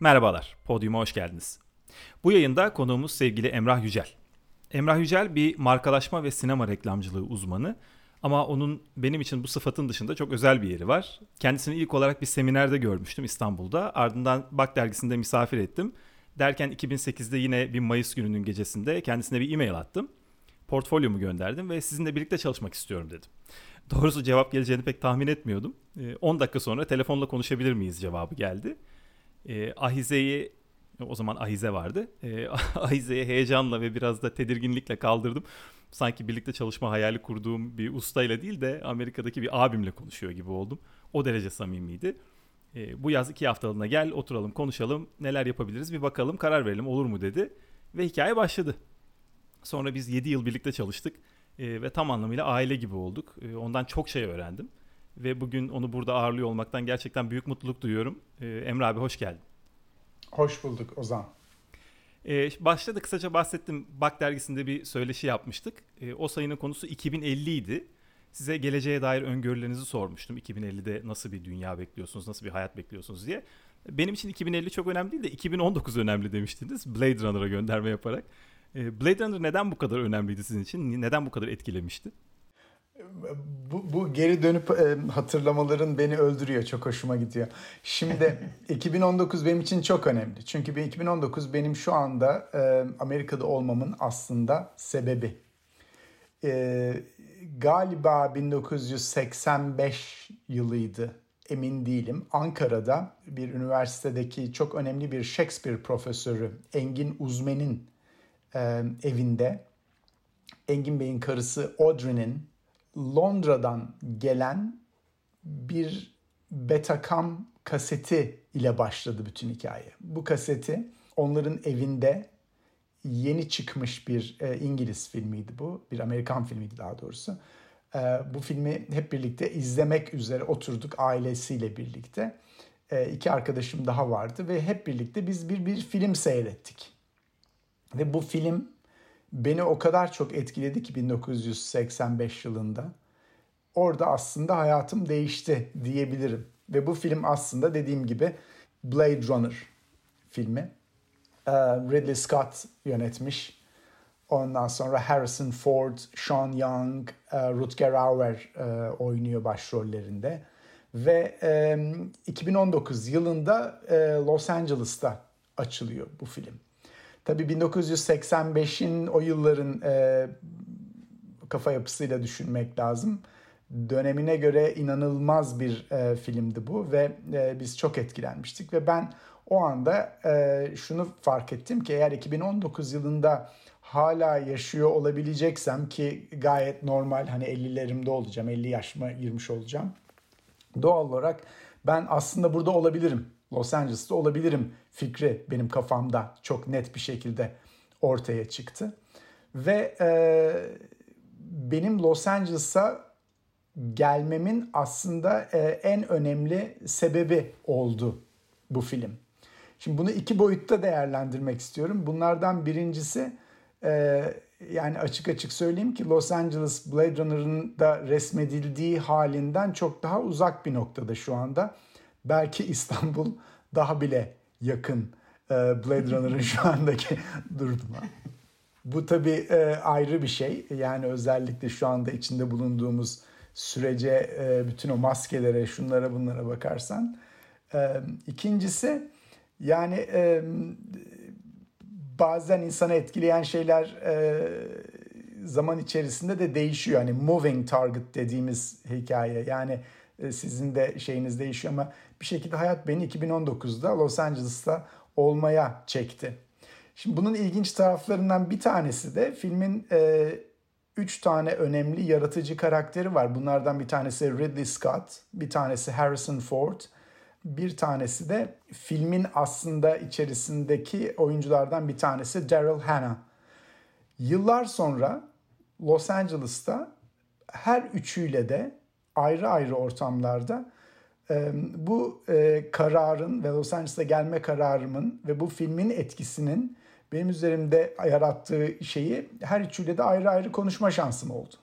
Merhabalar, podyuma hoş geldiniz. Bu yayında konuğumuz sevgili Emrah Yücel. Emrah Yücel bir markalaşma ve sinema reklamcılığı uzmanı ama onun benim için bu sıfatın dışında çok özel bir yeri var. Kendisini ilk olarak bir seminerde görmüştüm İstanbul'da. Ardından Bak dergisinde misafir ettim. Derken 2008'de yine bir Mayıs gününün gecesinde kendisine bir e-mail attım. Portfolyomu gönderdim ve sizinle birlikte çalışmak istiyorum dedim. Doğrusu cevap geleceğini pek tahmin etmiyordum. 10 ee, dakika sonra telefonla konuşabilir miyiz cevabı geldi. E, Ahize'yi o zaman Ahize vardı. E, Ahize'yi heyecanla ve biraz da tedirginlikle kaldırdım. Sanki birlikte çalışma hayali kurduğum bir ustayla değil de Amerika'daki bir abimle konuşuyor gibi oldum. O derece samimiydi. E, bu yaz iki haftalığına gel oturalım konuşalım neler yapabiliriz bir bakalım karar verelim olur mu dedi. Ve hikaye başladı. Sonra biz 7 yıl birlikte çalıştık e, ve tam anlamıyla aile gibi olduk. E, ondan çok şey öğrendim ve bugün onu burada ağırlıyor olmaktan gerçekten büyük mutluluk duyuyorum. Ee, Emre abi hoş geldin. Hoş bulduk Ozan. Ee, başta da kısaca bahsettim. Bak dergisinde bir söyleşi yapmıştık. Ee, o sayının konusu 2050 idi. Size geleceğe dair öngörülerinizi sormuştum. 2050'de nasıl bir dünya bekliyorsunuz, nasıl bir hayat bekliyorsunuz diye. Benim için 2050 çok önemli değil de 2019 önemli demiştiniz. Blade Runner'a gönderme yaparak. Ee, Blade Runner neden bu kadar önemliydi sizin için? Neden bu kadar etkilemişti? Bu, bu geri dönüp e, hatırlamaların beni öldürüyor. Çok hoşuma gidiyor. Şimdi 2019 benim için çok önemli. Çünkü 2019 benim şu anda e, Amerika'da olmamın aslında sebebi. E, galiba 1985 yılıydı. Emin değilim. Ankara'da bir üniversitedeki çok önemli bir Shakespeare profesörü Engin Uzmen'in e, evinde Engin Bey'in karısı Audrey'nin Londra'dan gelen bir Betacam kaseti ile başladı bütün hikaye. Bu kaseti onların evinde yeni çıkmış bir e, İngiliz filmiydi bu. Bir Amerikan filmiydi daha doğrusu. E, bu filmi hep birlikte izlemek üzere oturduk ailesiyle birlikte. E, iki arkadaşım daha vardı ve hep birlikte biz bir, bir film seyrettik. Ve bu film beni o kadar çok etkiledi ki 1985 yılında. Orada aslında hayatım değişti diyebilirim. Ve bu film aslında dediğim gibi Blade Runner filmi. Ee, Ridley Scott yönetmiş. Ondan sonra Harrison Ford, Sean Young, e, Rutger Hauer e, oynuyor başrollerinde. Ve 2019 yılında e, Los Angeles'ta açılıyor bu film. Tabii 1985'in o yılların e, kafa yapısıyla düşünmek lazım. Dönemine göre inanılmaz bir e, filmdi bu ve e, biz çok etkilenmiştik ve ben o anda e, şunu fark ettim ki eğer 2019 yılında hala yaşıyor olabileceksem ki gayet normal hani 50'lerimde olacağım 50 yaşıma girmiş olacağım. Doğal olarak ben aslında burada olabilirim Los Angeles'ta olabilirim fikri benim kafamda çok net bir şekilde ortaya çıktı. Ve e, benim Los Angeles'a gelmemin aslında e, en önemli sebebi oldu bu film. Şimdi bunu iki boyutta değerlendirmek istiyorum. Bunlardan birincisi e, yani açık açık söyleyeyim ki Los Angeles Blade Runner'ın da resmedildiği halinden çok daha uzak bir noktada şu anda belki İstanbul daha bile yakın e, Blade Runner'ın şu andaki durumuna. Bu tabii e, ayrı bir şey. Yani özellikle şu anda içinde bulunduğumuz sürece e, bütün o maskelere, şunlara bunlara bakarsan. İkincisi yani bazen insanı etkileyen şeyler zaman içerisinde de değişiyor. Hani moving target dediğimiz hikaye. Yani sizin de şeyiniz değişiyor ama bir şekilde hayat beni 2019'da Los Angeles'ta olmaya çekti. Şimdi bunun ilginç taraflarından bir tanesi de filmin e, üç tane önemli yaratıcı karakteri var. Bunlardan bir tanesi Ridley Scott, bir tanesi Harrison Ford, bir tanesi de filmin aslında içerisindeki oyunculardan bir tanesi Daryl Hannah. Yıllar sonra Los Angeles'ta her üçüyle de ayrı ayrı ortamlarda bu kararın ve Los Angeles'a gelme kararımın ve bu filmin etkisinin benim üzerimde yarattığı şeyi her üçüyle de ayrı ayrı konuşma şansım oldu.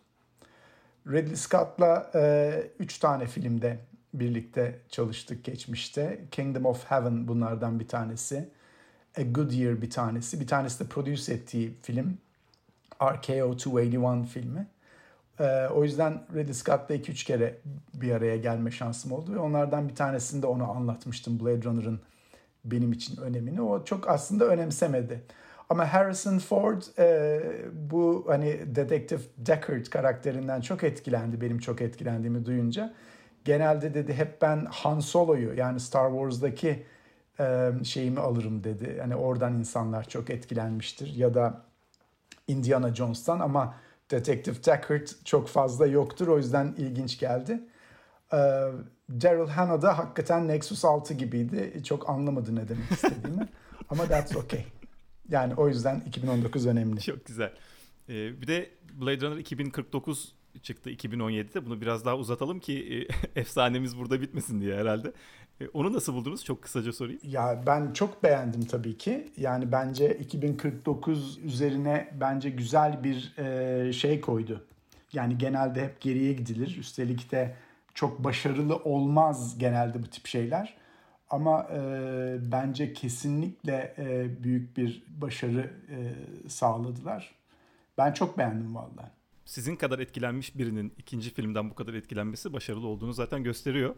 Ridley Scott'la üç tane filmde birlikte çalıştık geçmişte. Kingdom of Heaven bunlardan bir tanesi. A Good Year bir tanesi. Bir tanesi de produce ettiği film. RKO 281 filmi. Ee, o yüzden Ridley Scott'la 2-3 kere bir araya gelme şansım oldu ve onlardan bir tanesinde onu anlatmıştım Blade Runner'ın benim için önemini. O çok aslında önemsemedi. Ama Harrison Ford e, bu hani Detective Deckard karakterinden çok etkilendi. Benim çok etkilendiğimi duyunca. Genelde dedi hep ben Han Solo'yu yani Star Wars'daki e, şeyimi alırım dedi. Hani oradan insanlar çok etkilenmiştir. Ya da Indiana Jones'tan ama Detective Deckard çok fazla yoktur. O yüzden ilginç geldi. Ee, Daryl Hannah da hakikaten Nexus 6 gibiydi. Çok anlamadı ne demek istediğimi. Ama that's okay. Yani o yüzden 2019 önemli. Çok güzel. Ee, bir de Blade Runner 2049 çıktı 2017'de. Bunu biraz daha uzatalım ki e, efsanemiz burada bitmesin diye herhalde. E, onu nasıl buldunuz? Çok kısaca sorayım. Ya ben çok beğendim tabii ki. Yani bence 2049 üzerine bence güzel bir e, şey koydu. Yani genelde hep geriye gidilir. Üstelik de çok başarılı olmaz genelde bu tip şeyler. Ama e, bence kesinlikle e, büyük bir başarı e, sağladılar. Ben çok beğendim vallahi. Sizin kadar etkilenmiş birinin ikinci filmden bu kadar etkilenmesi başarılı olduğunu zaten gösteriyor.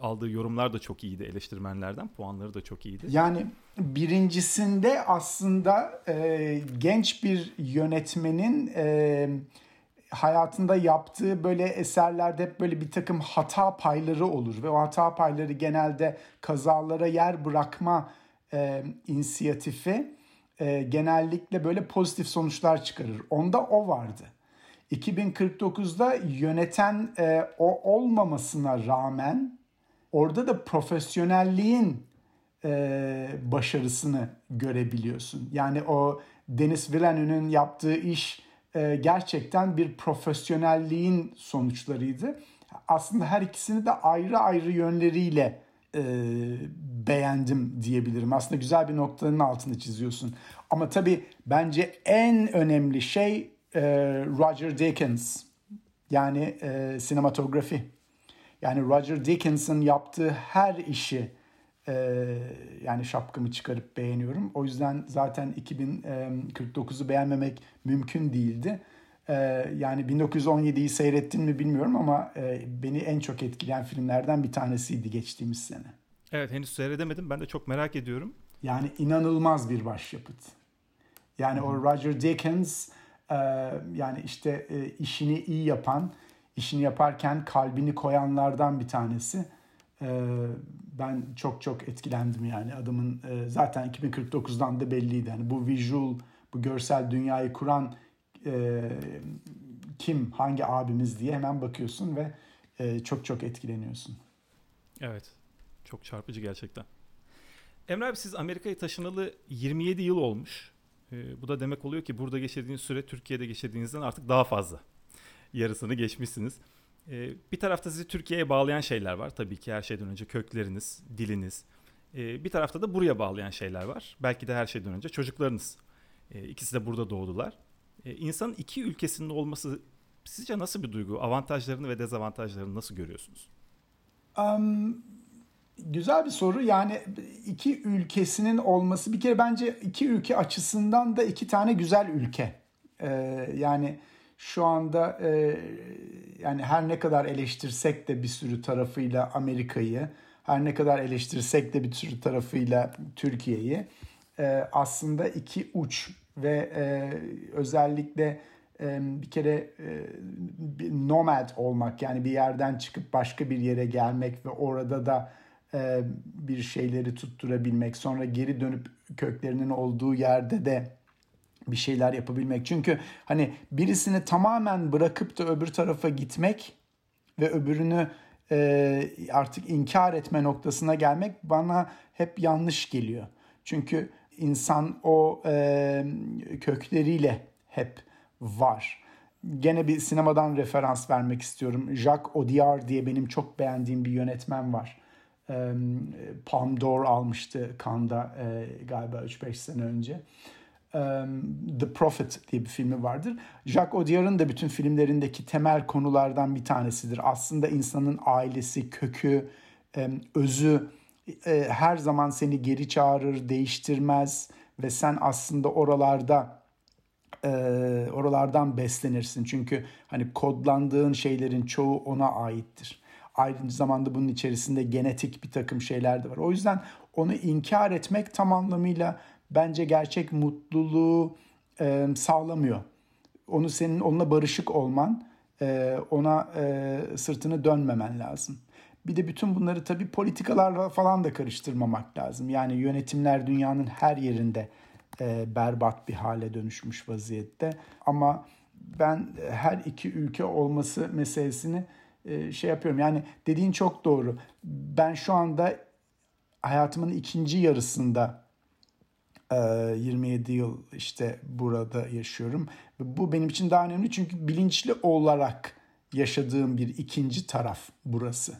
Aldığı yorumlar da çok iyiydi eleştirmenlerden. Puanları da çok iyiydi. Yani birincisinde aslında e, genç bir yönetmenin e, hayatında yaptığı böyle eserlerde hep böyle bir takım hata payları olur ve o hata payları genelde kazalara yer bırakma e, inisiyatifi e, genellikle böyle pozitif sonuçlar çıkarır. Onda o vardı. 2049'da yöneten e, o olmamasına rağmen orada da profesyonelliğin e, başarısını görebiliyorsun. Yani o Denis Villeneuve'nin yaptığı iş e, gerçekten bir profesyonelliğin sonuçlarıydı. Aslında her ikisini de ayrı ayrı yönleriyle e, beğendim diyebilirim. Aslında güzel bir noktanın altını çiziyorsun. Ama tabii bence en önemli şey e, Roger Deakins. Yani e, sinematografi. Yani Roger Deakins'in yaptığı her işi e, yani şapkamı çıkarıp beğeniyorum. O yüzden zaten 2049'u beğenmemek mümkün değildi. E, yani 1917'yi seyrettin mi bilmiyorum ama e, beni en çok etkileyen filmlerden bir tanesiydi geçtiğimiz sene. Evet henüz seyredemedim. Ben de çok merak ediyorum. Yani inanılmaz bir başyapıt. Yani o Roger Deakins yani işte işini iyi yapan, işini yaparken kalbini koyanlardan bir tanesi. Ben çok çok etkilendim yani adamın zaten 2049'dan da belliydi. Yani bu visual, bu görsel dünyayı kuran kim, hangi abimiz diye hemen bakıyorsun ve çok çok etkileniyorsun. Evet, çok çarpıcı gerçekten. Emre abi siz Amerika'ya taşınalı 27 yıl olmuş. E, bu da demek oluyor ki burada geçirdiğiniz süre Türkiye'de geçirdiğinizden artık daha fazla. Yarısını geçmişsiniz. E, bir tarafta sizi Türkiye'ye bağlayan şeyler var. Tabii ki her şeyden önce kökleriniz, diliniz. E, bir tarafta da buraya bağlayan şeyler var. Belki de her şeyden önce çocuklarınız. E, ikisi de burada doğdular. E, insanın iki ülkesinin olması sizce nasıl bir duygu? Avantajlarını ve dezavantajlarını nasıl görüyorsunuz? Um, Güzel bir soru. Yani iki ülkesinin olması bir kere bence iki ülke açısından da iki tane güzel ülke. Ee, yani şu anda e, yani her ne kadar eleştirsek de bir sürü tarafıyla Amerika'yı, her ne kadar eleştirsek de bir sürü tarafıyla Türkiye'yi e, aslında iki uç ve e, özellikle e, bir kere e, bir nomad olmak yani bir yerden çıkıp başka bir yere gelmek ve orada da bir şeyleri tutturabilmek, sonra geri dönüp köklerinin olduğu yerde de bir şeyler yapabilmek. Çünkü hani birisini tamamen bırakıp da öbür tarafa gitmek ve öbürünü e, artık inkar etme noktasına gelmek bana hep yanlış geliyor. Çünkü insan o e, kökleriyle hep var. Gene bir sinemadan referans vermek istiyorum. Jacques Audiard diye benim çok beğendiğim bir yönetmen var. Palm d'Or almıştı Cannes'da e, galiba 3-5 sene önce. The Prophet diye bir filmi vardır. Jacques Audiard'ın da bütün filmlerindeki temel konulardan bir tanesidir. Aslında insanın ailesi, kökü, özü e, her zaman seni geri çağırır, değiştirmez ve sen aslında oralarda e, oralardan beslenirsin. Çünkü hani kodlandığın şeylerin çoğu ona aittir. Aynı zamanda bunun içerisinde genetik bir takım şeyler de var. O yüzden onu inkar etmek tam anlamıyla bence gerçek mutluluğu e, sağlamıyor. Onu senin onunla barışık olman, e, ona e, sırtını dönmemen lazım. Bir de bütün bunları tabii politikalarla falan da karıştırmamak lazım. Yani yönetimler dünyanın her yerinde e, berbat bir hale dönüşmüş vaziyette. Ama ben her iki ülke olması meselesini e, şey yapıyorum. Yani dediğin çok doğru. Ben şu anda hayatımın ikinci yarısında 27 e, yıl işte burada yaşıyorum. Bu benim için daha önemli çünkü bilinçli olarak yaşadığım bir ikinci taraf burası.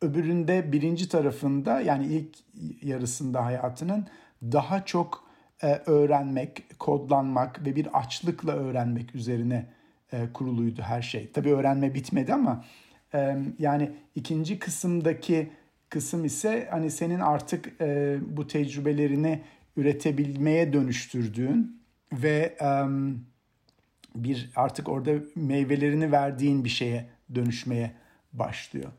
Öbüründe birinci tarafında yani ilk yarısında hayatının daha çok e, öğrenmek, kodlanmak ve bir açlıkla öğrenmek üzerine kuruluydu her şey. Tabii öğrenme bitmedi ama e, yani ikinci kısımdaki kısım ise hani senin artık bu tecrübelerini üretebilmeye dönüştürdüğün ve bir artık orada meyvelerini verdiğin bir şeye dönüşmeye başlıyor.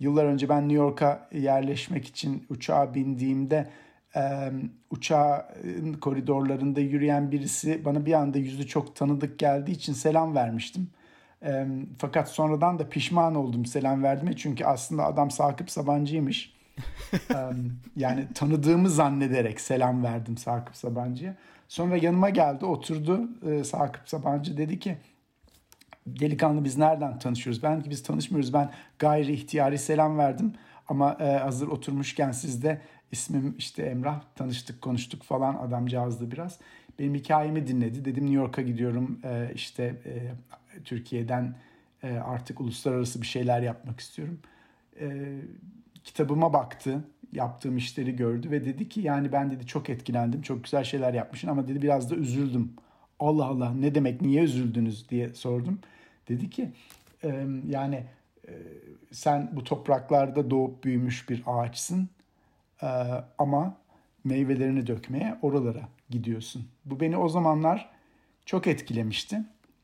Yıllar önce ben New York'a yerleşmek için uçağa bindiğimde e, uçağın koridorlarında yürüyen birisi bana bir anda yüzü çok tanıdık geldiği için selam vermiştim. E, fakat sonradan da pişman oldum selam verdiğime çünkü aslında adam Sakıp Sabancı'ymış. e, yani tanıdığımı zannederek selam verdim Sakıp Sabancı'ya. Sonra yanıma geldi oturdu e, Sakıp Sabancı dedi ki delikanlı biz nereden tanışıyoruz? Ben ki biz tanışmıyoruz. Ben gayri ihtiyari selam verdim. Ama e, hazır oturmuşken siz de ismim işte Emrah tanıştık konuştuk falan adamcağızdı biraz. Benim hikayemi dinledi. Dedim New York'a gidiyorum e, işte e, Türkiye'den e, artık uluslararası bir şeyler yapmak istiyorum. E, kitabıma baktı yaptığım işleri gördü ve dedi ki yani ben dedi çok etkilendim çok güzel şeyler yapmışsın ama dedi biraz da üzüldüm. Allah Allah ne demek niye üzüldünüz diye sordum. Dedi ki e, yani sen bu topraklarda doğup büyümüş bir ağaçsın ama meyvelerini dökmeye oralara gidiyorsun. Bu beni o zamanlar çok etkilemişti.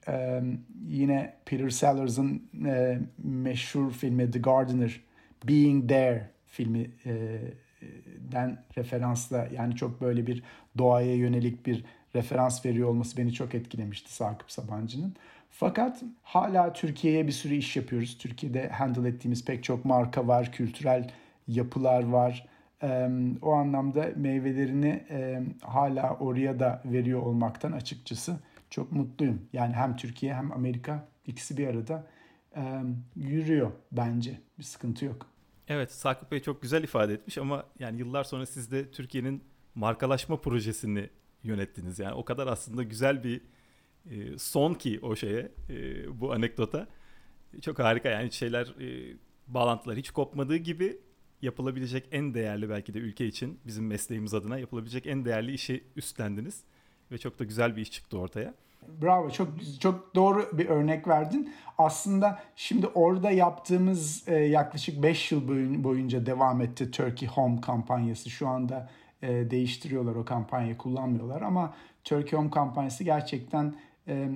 Ee, yine Peter Sellers'ın e, meşhur filmi The Gardener, Being There filmi e, den referansla yani çok böyle bir doğaya yönelik bir referans veriyor olması beni çok etkilemişti Sakıp Sabancı'nın. Fakat hala Türkiye'ye bir sürü iş yapıyoruz. Türkiye'de handle ettiğimiz pek çok marka var, kültürel yapılar var. O anlamda meyvelerini hala oraya da veriyor olmaktan açıkçası çok mutluyum. Yani hem Türkiye hem Amerika ikisi bir arada yürüyor bence. Bir sıkıntı yok. Evet Sakıp Bey çok güzel ifade etmiş ama yani yıllar sonra siz de Türkiye'nin markalaşma projesini yönettiniz. Yani o kadar aslında güzel bir e, son ki o şeye e, bu anekdota. Çok harika yani şeyler e, bağlantılar hiç kopmadığı gibi yapılabilecek en değerli belki de ülke için bizim mesleğimiz adına yapılabilecek en değerli işi üstlendiniz ve çok da güzel bir iş çıktı ortaya. Bravo çok çok doğru bir örnek verdin. Aslında şimdi orada yaptığımız e, yaklaşık 5 yıl boyunca devam etti Turkey Home kampanyası. Şu anda e, değiştiriyorlar o kampanyayı kullanmıyorlar ama Turkey Home kampanyası gerçekten e,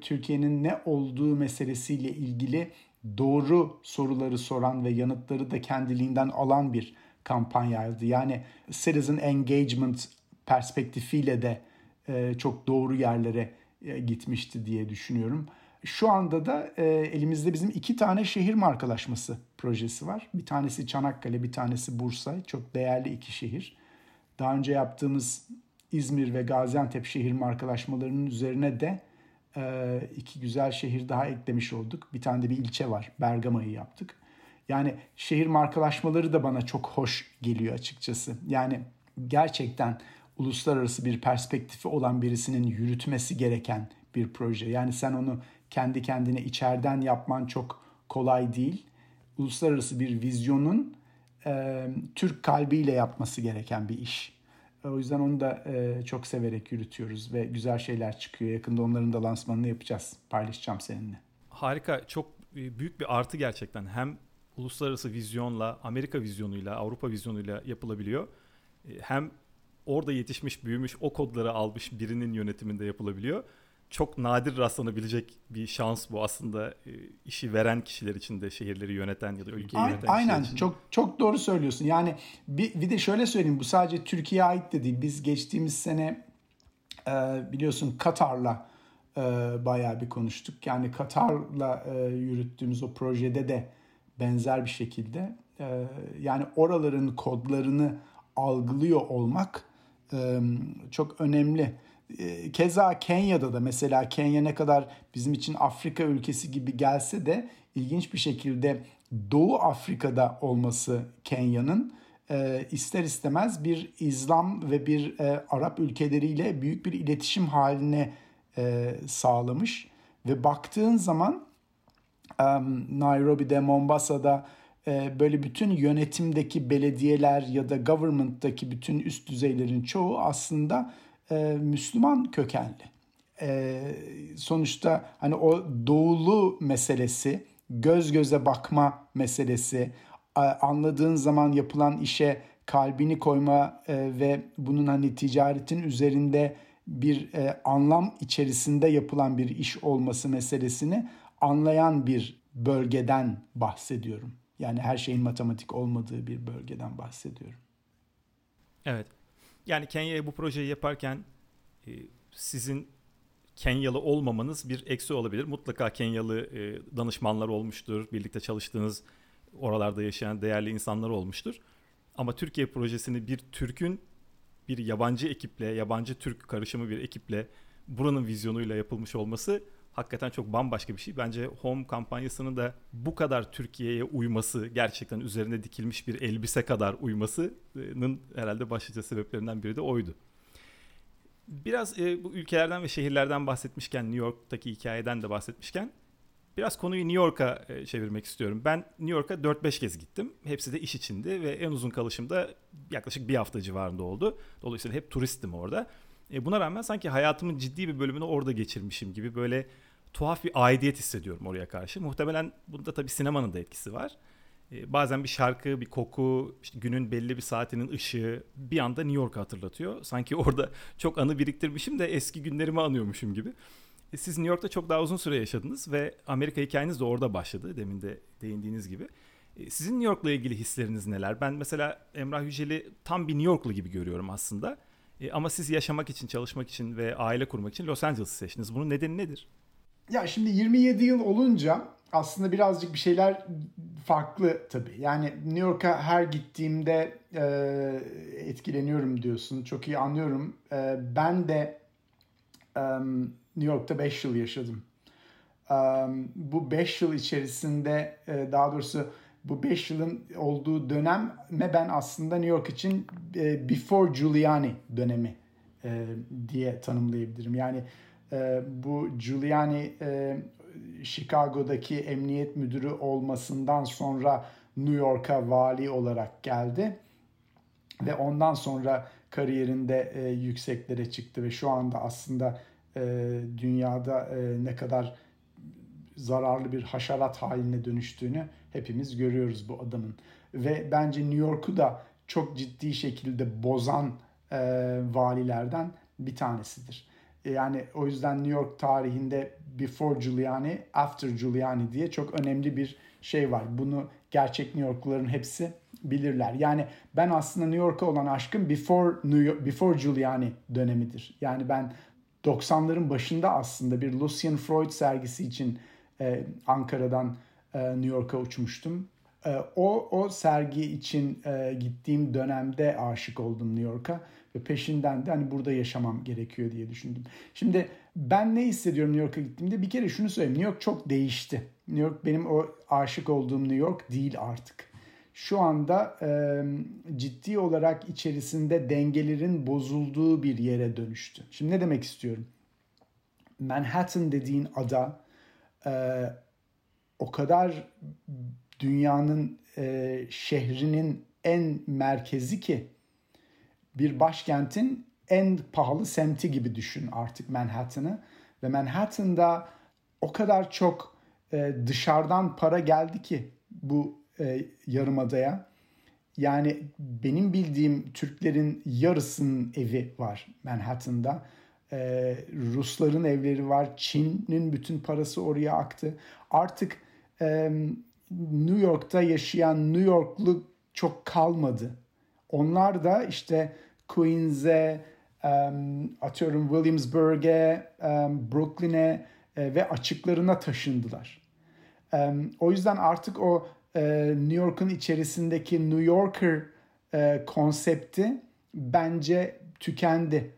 Türkiye'nin ne olduğu meselesiyle ilgili doğru soruları soran ve yanıtları da kendiliğinden alan bir kampanyaydı. Yani citizen engagement perspektifiyle de e, çok doğru yerlere e, gitmişti diye düşünüyorum. Şu anda da e, elimizde bizim iki tane şehir markalaşması projesi var. Bir tanesi Çanakkale, bir tanesi Bursa. Çok değerli iki şehir. Daha önce yaptığımız İzmir ve Gaziantep şehir markalaşmalarının üzerine de iki güzel şehir daha eklemiş olduk. Bir tane de bir ilçe var. Bergama'yı yaptık. Yani şehir markalaşmaları da bana çok hoş geliyor açıkçası. Yani gerçekten uluslararası bir perspektifi olan birisinin yürütmesi gereken bir proje. Yani sen onu kendi kendine içeriden yapman çok kolay değil. Uluslararası bir vizyonun e, Türk kalbiyle yapması gereken bir iş. O yüzden onu da e, çok severek yürütüyoruz ve güzel şeyler çıkıyor. Yakında onların da lansmanını yapacağız. Paylaşacağım seninle. Harika. Çok e, büyük bir artı gerçekten. Hem uluslararası vizyonla, Amerika vizyonuyla, Avrupa vizyonuyla yapılabiliyor. E, hem orada yetişmiş, büyümüş, o kodları almış birinin yönetiminde yapılabiliyor. Çok nadir rastlanabilecek bir şans bu aslında e, işi veren kişiler için de şehirleri yöneten ya da ülkeyi yöneten Aynen için. çok çok doğru söylüyorsun. Yani bir, bir de şöyle söyleyeyim bu sadece Türkiye'ye ait de değil. Biz geçtiğimiz sene e, biliyorsun Katar'la e, bayağı bir konuştuk. Yani Katar'la yürüttüğümüz o projede de benzer bir şekilde yani oraların kodlarını algılıyor olmak çok önemli. Keza Kenya'da da mesela Kenya ne kadar bizim için Afrika ülkesi gibi gelse de ilginç bir şekilde Doğu Afrika'da olması Kenya'nın ister istemez bir İslam ve bir Arap ülkeleriyle büyük bir iletişim haline sağlamış ve baktığın zaman Nairobi'de, Mombasa'da böyle bütün yönetimdeki belediyeler ya da government'taki bütün üst düzeylerin çoğu aslında e, Müslüman kökenli. E, sonuçta hani o doğulu meselesi, göz göze bakma meselesi, anladığın zaman yapılan işe kalbini koyma e, ve bunun hani ticaretin üzerinde bir e, anlam içerisinde yapılan bir iş olması meselesini anlayan bir bölgeden bahsediyorum. Yani her şeyin matematik olmadığı bir bölgeden bahsediyorum. Evet. Yani Kenya'ya bu projeyi yaparken e, sizin Kenyalı olmamanız bir eksi olabilir. Mutlaka Kenyalı e, danışmanlar olmuştur. Birlikte çalıştığınız oralarda yaşayan değerli insanlar olmuştur. Ama Türkiye projesini bir Türk'ün bir yabancı ekiple, yabancı Türk karışımı bir ekiple buranın vizyonuyla yapılmış olması hakikaten çok bambaşka bir şey. Bence Home kampanyasının da bu kadar Türkiye'ye uyması, gerçekten üzerine dikilmiş bir elbise kadar uymasının herhalde başlıca sebeplerinden biri de oydu. Biraz e, bu ülkelerden ve şehirlerden bahsetmişken, New York'taki hikayeden de bahsetmişken biraz konuyu New York'a e, çevirmek istiyorum. Ben New York'a 4-5 kez gittim. Hepsi de iş içindi ve en uzun kalışım da yaklaşık bir hafta civarında oldu. Dolayısıyla hep turistim orada. E, buna rağmen sanki hayatımın ciddi bir bölümünü orada geçirmişim gibi böyle tuhaf bir aidiyet hissediyorum oraya karşı. Muhtemelen bunda tabii sinemanın da etkisi var. E, bazen bir şarkı, bir koku, işte günün belli bir saatinin ışığı bir anda New York'u hatırlatıyor. Sanki orada çok anı biriktirmişim de eski günlerimi anıyormuşum gibi. E, siz New York'ta çok daha uzun süre yaşadınız ve Amerika hikayeniz de orada başladı demin de değindiğiniz gibi. E, sizin New York'la ilgili hisleriniz neler? Ben mesela Emrah Yücel'i tam bir New Yorklu gibi görüyorum aslında. Ama siz yaşamak için, çalışmak için ve aile kurmak için Los Angeles'ı seçtiniz. Bunun nedeni nedir? Ya şimdi 27 yıl olunca aslında birazcık bir şeyler farklı tabii. Yani New York'a her gittiğimde e, etkileniyorum diyorsun. Çok iyi anlıyorum. E, ben de e, New York'ta 5 yıl yaşadım. E, bu 5 yıl içerisinde e, daha doğrusu bu 5 yılın olduğu döneme ben aslında New York için e, before Giuliani dönemi e, diye tanımlayabilirim. Yani e, bu Giuliani e, Chicago'daki emniyet müdürü olmasından sonra New York'a vali olarak geldi. Ve ondan sonra kariyerinde e, yükseklere çıktı ve şu anda aslında e, dünyada e, ne kadar zararlı bir haşerat haline dönüştüğünü hepimiz görüyoruz bu adamın. Ve bence New York'u da çok ciddi şekilde bozan e, valilerden bir tanesidir. Yani o yüzden New York tarihinde before Giuliani, after Giuliani diye çok önemli bir şey var. Bunu gerçek New Yorkluların hepsi bilirler. Yani ben aslında New York'a olan aşkım before New York, before Giuliani dönemidir. Yani ben 90'ların başında aslında bir Lucian Freud sergisi için e, Ankara'dan e, New York'a uçmuştum. E, o o sergi için e, gittiğim dönemde aşık oldum New York'a ve peşinden de hani burada yaşamam gerekiyor diye düşündüm. Şimdi ben ne hissediyorum New York'a gittiğimde bir kere şunu söyleyeyim. New York çok değişti. New York benim o aşık olduğum New York değil artık. Şu anda e, ciddi olarak içerisinde dengelerin bozulduğu bir yere dönüştü. Şimdi ne demek istiyorum? Manhattan dediğin ada e, o kadar dünyanın e, şehrinin en merkezi ki bir başkentin en pahalı semti gibi düşün artık Manhattan'ı. Ve Manhattan'da o kadar çok e, dışarıdan para geldi ki bu e, Yarımada'ya. Yani benim bildiğim Türklerin yarısının evi var Manhattan'da. Ee, Rusların evleri var. Çin'in bütün parası oraya aktı. Artık New York'ta yaşayan New Yorklu çok kalmadı. Onlar da işte Queens'e, um, atıyorum Williamsburg'e, Brooklyn'e e, ve açıklarına taşındılar. O yüzden artık o e, New York'un içerisindeki New Yorker e, konsepti bence tükendi.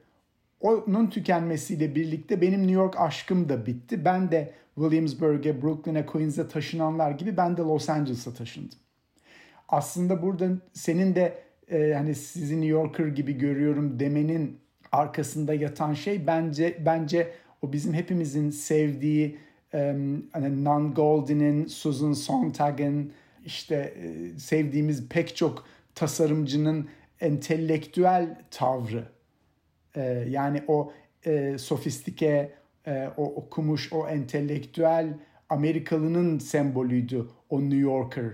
Onun tükenmesiyle birlikte benim New York aşkım da bitti. Ben de Williamsburg'e, Brooklyn'e, Queens'e taşınanlar gibi ben de Los Angeles'a taşındım. Aslında burada senin de e, hani sizi New Yorker gibi görüyorum demenin arkasında yatan şey bence bence o bizim hepimizin sevdiği um, hani Nan Goldin'in, Susan Sontag'ın işte e, sevdiğimiz pek çok tasarımcının entelektüel tavrı. E, yani o e, sofistike, e, o okumuş, o entelektüel Amerikalının sembolüydü o New Yorker.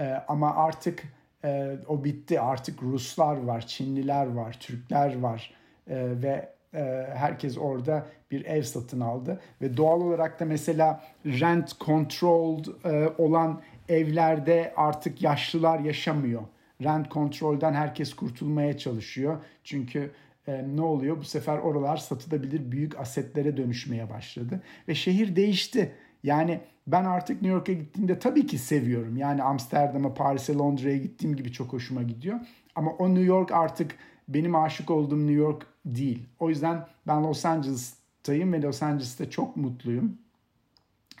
E, ama artık e, o bitti. Artık Ruslar var, Çinliler var, Türkler var e, ve e, herkes orada bir ev satın aldı ve doğal olarak da mesela rent controlled e, olan evlerde artık yaşlılar yaşamıyor. Rent kontrolden herkes kurtulmaya çalışıyor. Çünkü e, ne oluyor? Bu sefer oralar satılabilir büyük asetlere dönüşmeye başladı. Ve şehir değişti. Yani ben artık New York'a gittiğimde tabii ki seviyorum. Yani Amsterdam'a, Paris'e, Londra'ya gittiğim gibi çok hoşuma gidiyor. Ama o New York artık benim aşık olduğum New York değil. O yüzden ben Los Angeles'tayım ve Los Angeles'ta çok mutluyum.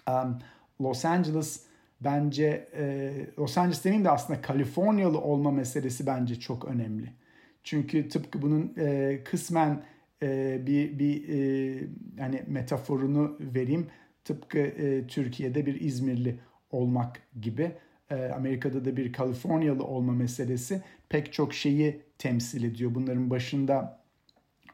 Um, Los Angeles bence e, Los Angeles demeyeyim de aslında Kaliforniyalı olma meselesi bence çok önemli. Çünkü tıpkı bunun e, kısmen e, bir bir e, hani metaforunu vereyim. Tıpkı e, Türkiye'de bir İzmirli olmak gibi e, Amerika'da da bir Kaliforniyalı olma meselesi pek çok şeyi temsil ediyor. Bunların başında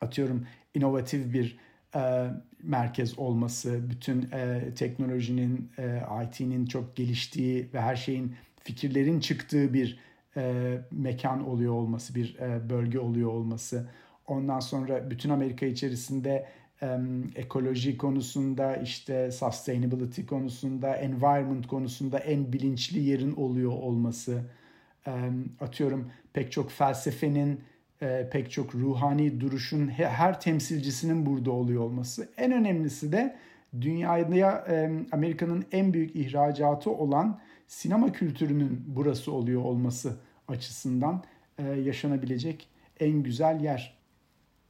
atıyorum inovatif bir e, merkez olması, bütün e, teknolojinin, e, IT'nin çok geliştiği ve her şeyin fikirlerin çıktığı bir e, mekan oluyor olması, bir e, bölge oluyor olması. Ondan sonra bütün Amerika içerisinde e, ekoloji konusunda, işte sustainability konusunda, environment konusunda en bilinçli yerin oluyor olması. E, atıyorum pek çok felsefenin e, pek çok ruhani duruşun her temsilcisinin burada oluyor olması. En önemlisi de dünyaya e, Amerika'nın en büyük ihracatı olan sinema kültürünün burası oluyor olması açısından e, yaşanabilecek en güzel yer.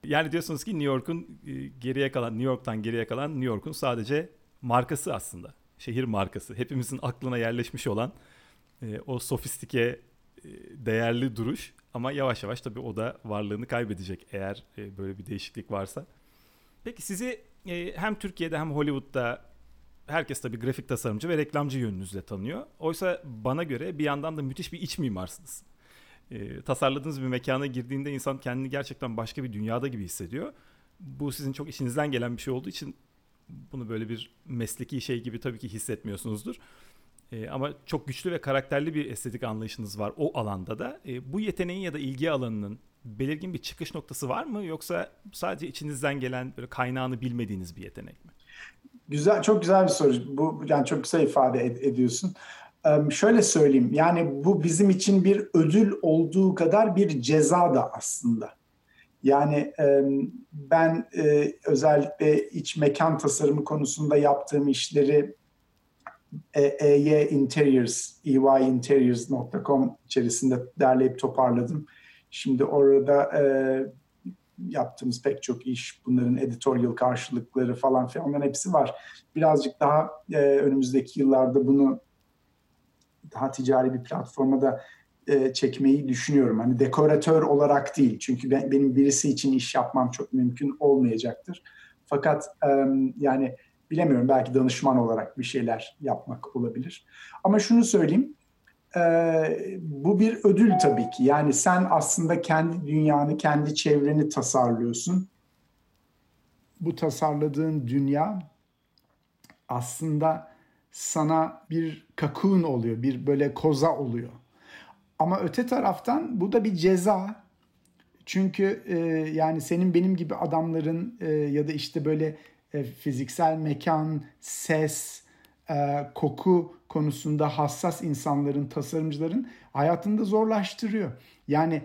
Yani diyorsunuz ki New York'un e, geriye kalan, New York'tan geriye kalan New York'un sadece markası aslında. Şehir markası. Hepimizin aklına yerleşmiş olan e, o sofistike, değerli duruş ama yavaş yavaş tabii o da varlığını kaybedecek eğer böyle bir değişiklik varsa. Peki sizi hem Türkiye'de hem Hollywood'da herkes tabii grafik tasarımcı ve reklamcı yönünüzle tanıyor. Oysa bana göre bir yandan da müthiş bir iç mimarsınız. E, tasarladığınız bir mekana girdiğinde insan kendini gerçekten başka bir dünyada gibi hissediyor. Bu sizin çok işinizden gelen bir şey olduğu için bunu böyle bir mesleki şey gibi tabii ki hissetmiyorsunuzdur. E, ama çok güçlü ve karakterli bir estetik anlayışınız var o alanda da. E, bu yeteneğin ya da ilgi alanının belirgin bir çıkış noktası var mı yoksa sadece içinizden gelen böyle kaynağını bilmediğiniz bir yetenek mi? Güzel, çok güzel bir soru. Bu yani çok güzel ifade ed- ediyorsun. Şöyle söyleyeyim, yani bu bizim için bir ödül olduğu kadar bir ceza da aslında. Yani e, ben e, özellikle iç mekan tasarımı konusunda yaptığım işleri EY Interiors, eyinteriors.com içerisinde derleyip toparladım. Şimdi orada e, yaptığımız pek çok iş, bunların editorial karşılıkları falan filan onların hepsi var. Birazcık daha e, önümüzdeki yıllarda bunu daha ticari bir platforma da e, çekmeyi düşünüyorum. Hani dekoratör olarak değil. Çünkü ben, benim birisi için iş yapmam çok mümkün olmayacaktır. Fakat e, yani bilemiyorum belki danışman olarak bir şeyler yapmak olabilir. Ama şunu söyleyeyim, e, bu bir ödül tabii ki. Yani sen aslında kendi dünyanı, kendi çevreni tasarlıyorsun. Bu tasarladığın dünya aslında sana bir kakun oluyor, bir böyle koza oluyor. Ama öte taraftan bu da bir ceza. Çünkü e, yani senin benim gibi adamların e, ya da işte böyle e, fiziksel mekan, ses, e, koku konusunda hassas insanların, tasarımcıların hayatını da zorlaştırıyor. Yani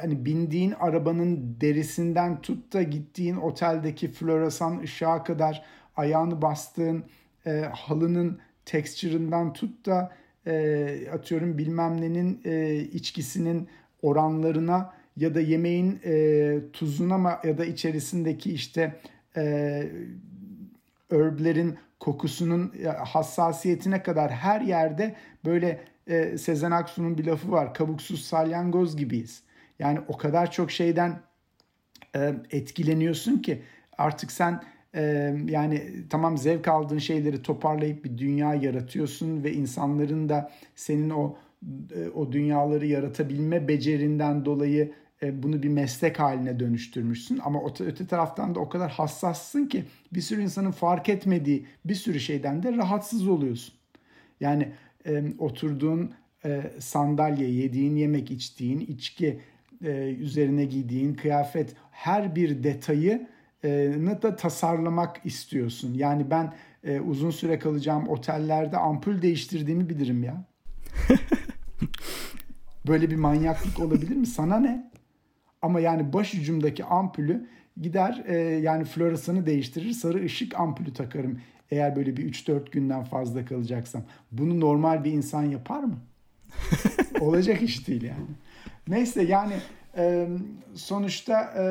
hani bindiğin arabanın derisinden tut da gittiğin oteldeki floresan ışığa kadar ayağını bastığın e, halının tekstüründen tut da e, atıyorum bilmem nenin e, içkisinin oranlarına ya da yemeğin e, tuzuna ya da içerisindeki işte e, herblerin kokusunun hassasiyetine kadar her yerde böyle e, Sezen Aksu'nun bir lafı var. Kabuksuz salyangoz gibiyiz. Yani o kadar çok şeyden e, etkileniyorsun ki artık sen yani tamam zevk aldığın şeyleri toparlayıp bir dünya yaratıyorsun ve insanların da senin o o dünyaları yaratabilme becerinden dolayı bunu bir meslek haline dönüştürmüşsün. Ama öte taraftan da o kadar hassassın ki bir sürü insanın fark etmediği bir sürü şeyden de rahatsız oluyorsun. Yani oturduğun sandalye, yediğin yemek, içtiğin içki, üzerine giydiğin kıyafet her bir detayı da tasarlamak istiyorsun. Yani ben e, uzun süre kalacağım otellerde ampul değiştirdiğimi bilirim ya. Böyle bir manyaklık olabilir mi? Sana ne? Ama yani başucumdaki ampulü gider e, yani floresanı değiştirir sarı ışık ampulü takarım. Eğer böyle bir 3-4 günden fazla kalacaksam. Bunu normal bir insan yapar mı? Olacak iş değil yani. Neyse yani e, sonuçta e,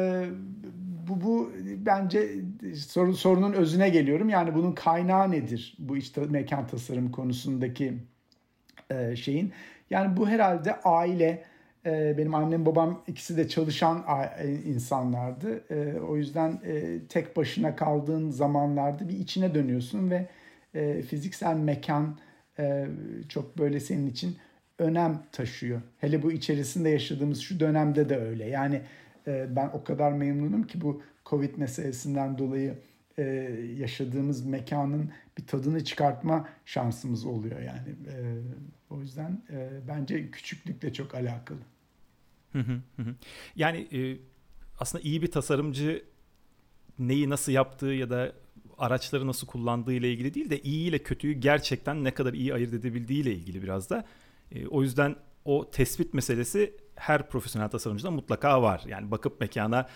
bu, bu bence sorun, sorunun özüne geliyorum. Yani bunun kaynağı nedir? Bu işte mekan tasarım konusundaki e, şeyin. Yani bu herhalde aile, e, benim annem babam ikisi de çalışan e, insanlardı. E, o yüzden tek başına kaldığın zamanlarda bir içine dönüyorsun ve fiziksel mekan çok böyle senin için önem taşıyor. Hele bu içerisinde yaşadığımız şu dönemde de öyle. Yani ben o kadar memnunum ki bu Covid meselesinden dolayı yaşadığımız mekanın bir tadını çıkartma şansımız oluyor yani. O yüzden bence küçüklükle çok alakalı. Yani e, aslında iyi bir tasarımcı neyi nasıl yaptığı ya da araçları nasıl kullandığı ile ilgili değil de iyi ile kötüyü gerçekten ne kadar iyi ayırt edebildiği ile ilgili biraz da. E, o yüzden o tespit meselesi her profesyonel tasarımcıda mutlaka var. Yani bakıp mekana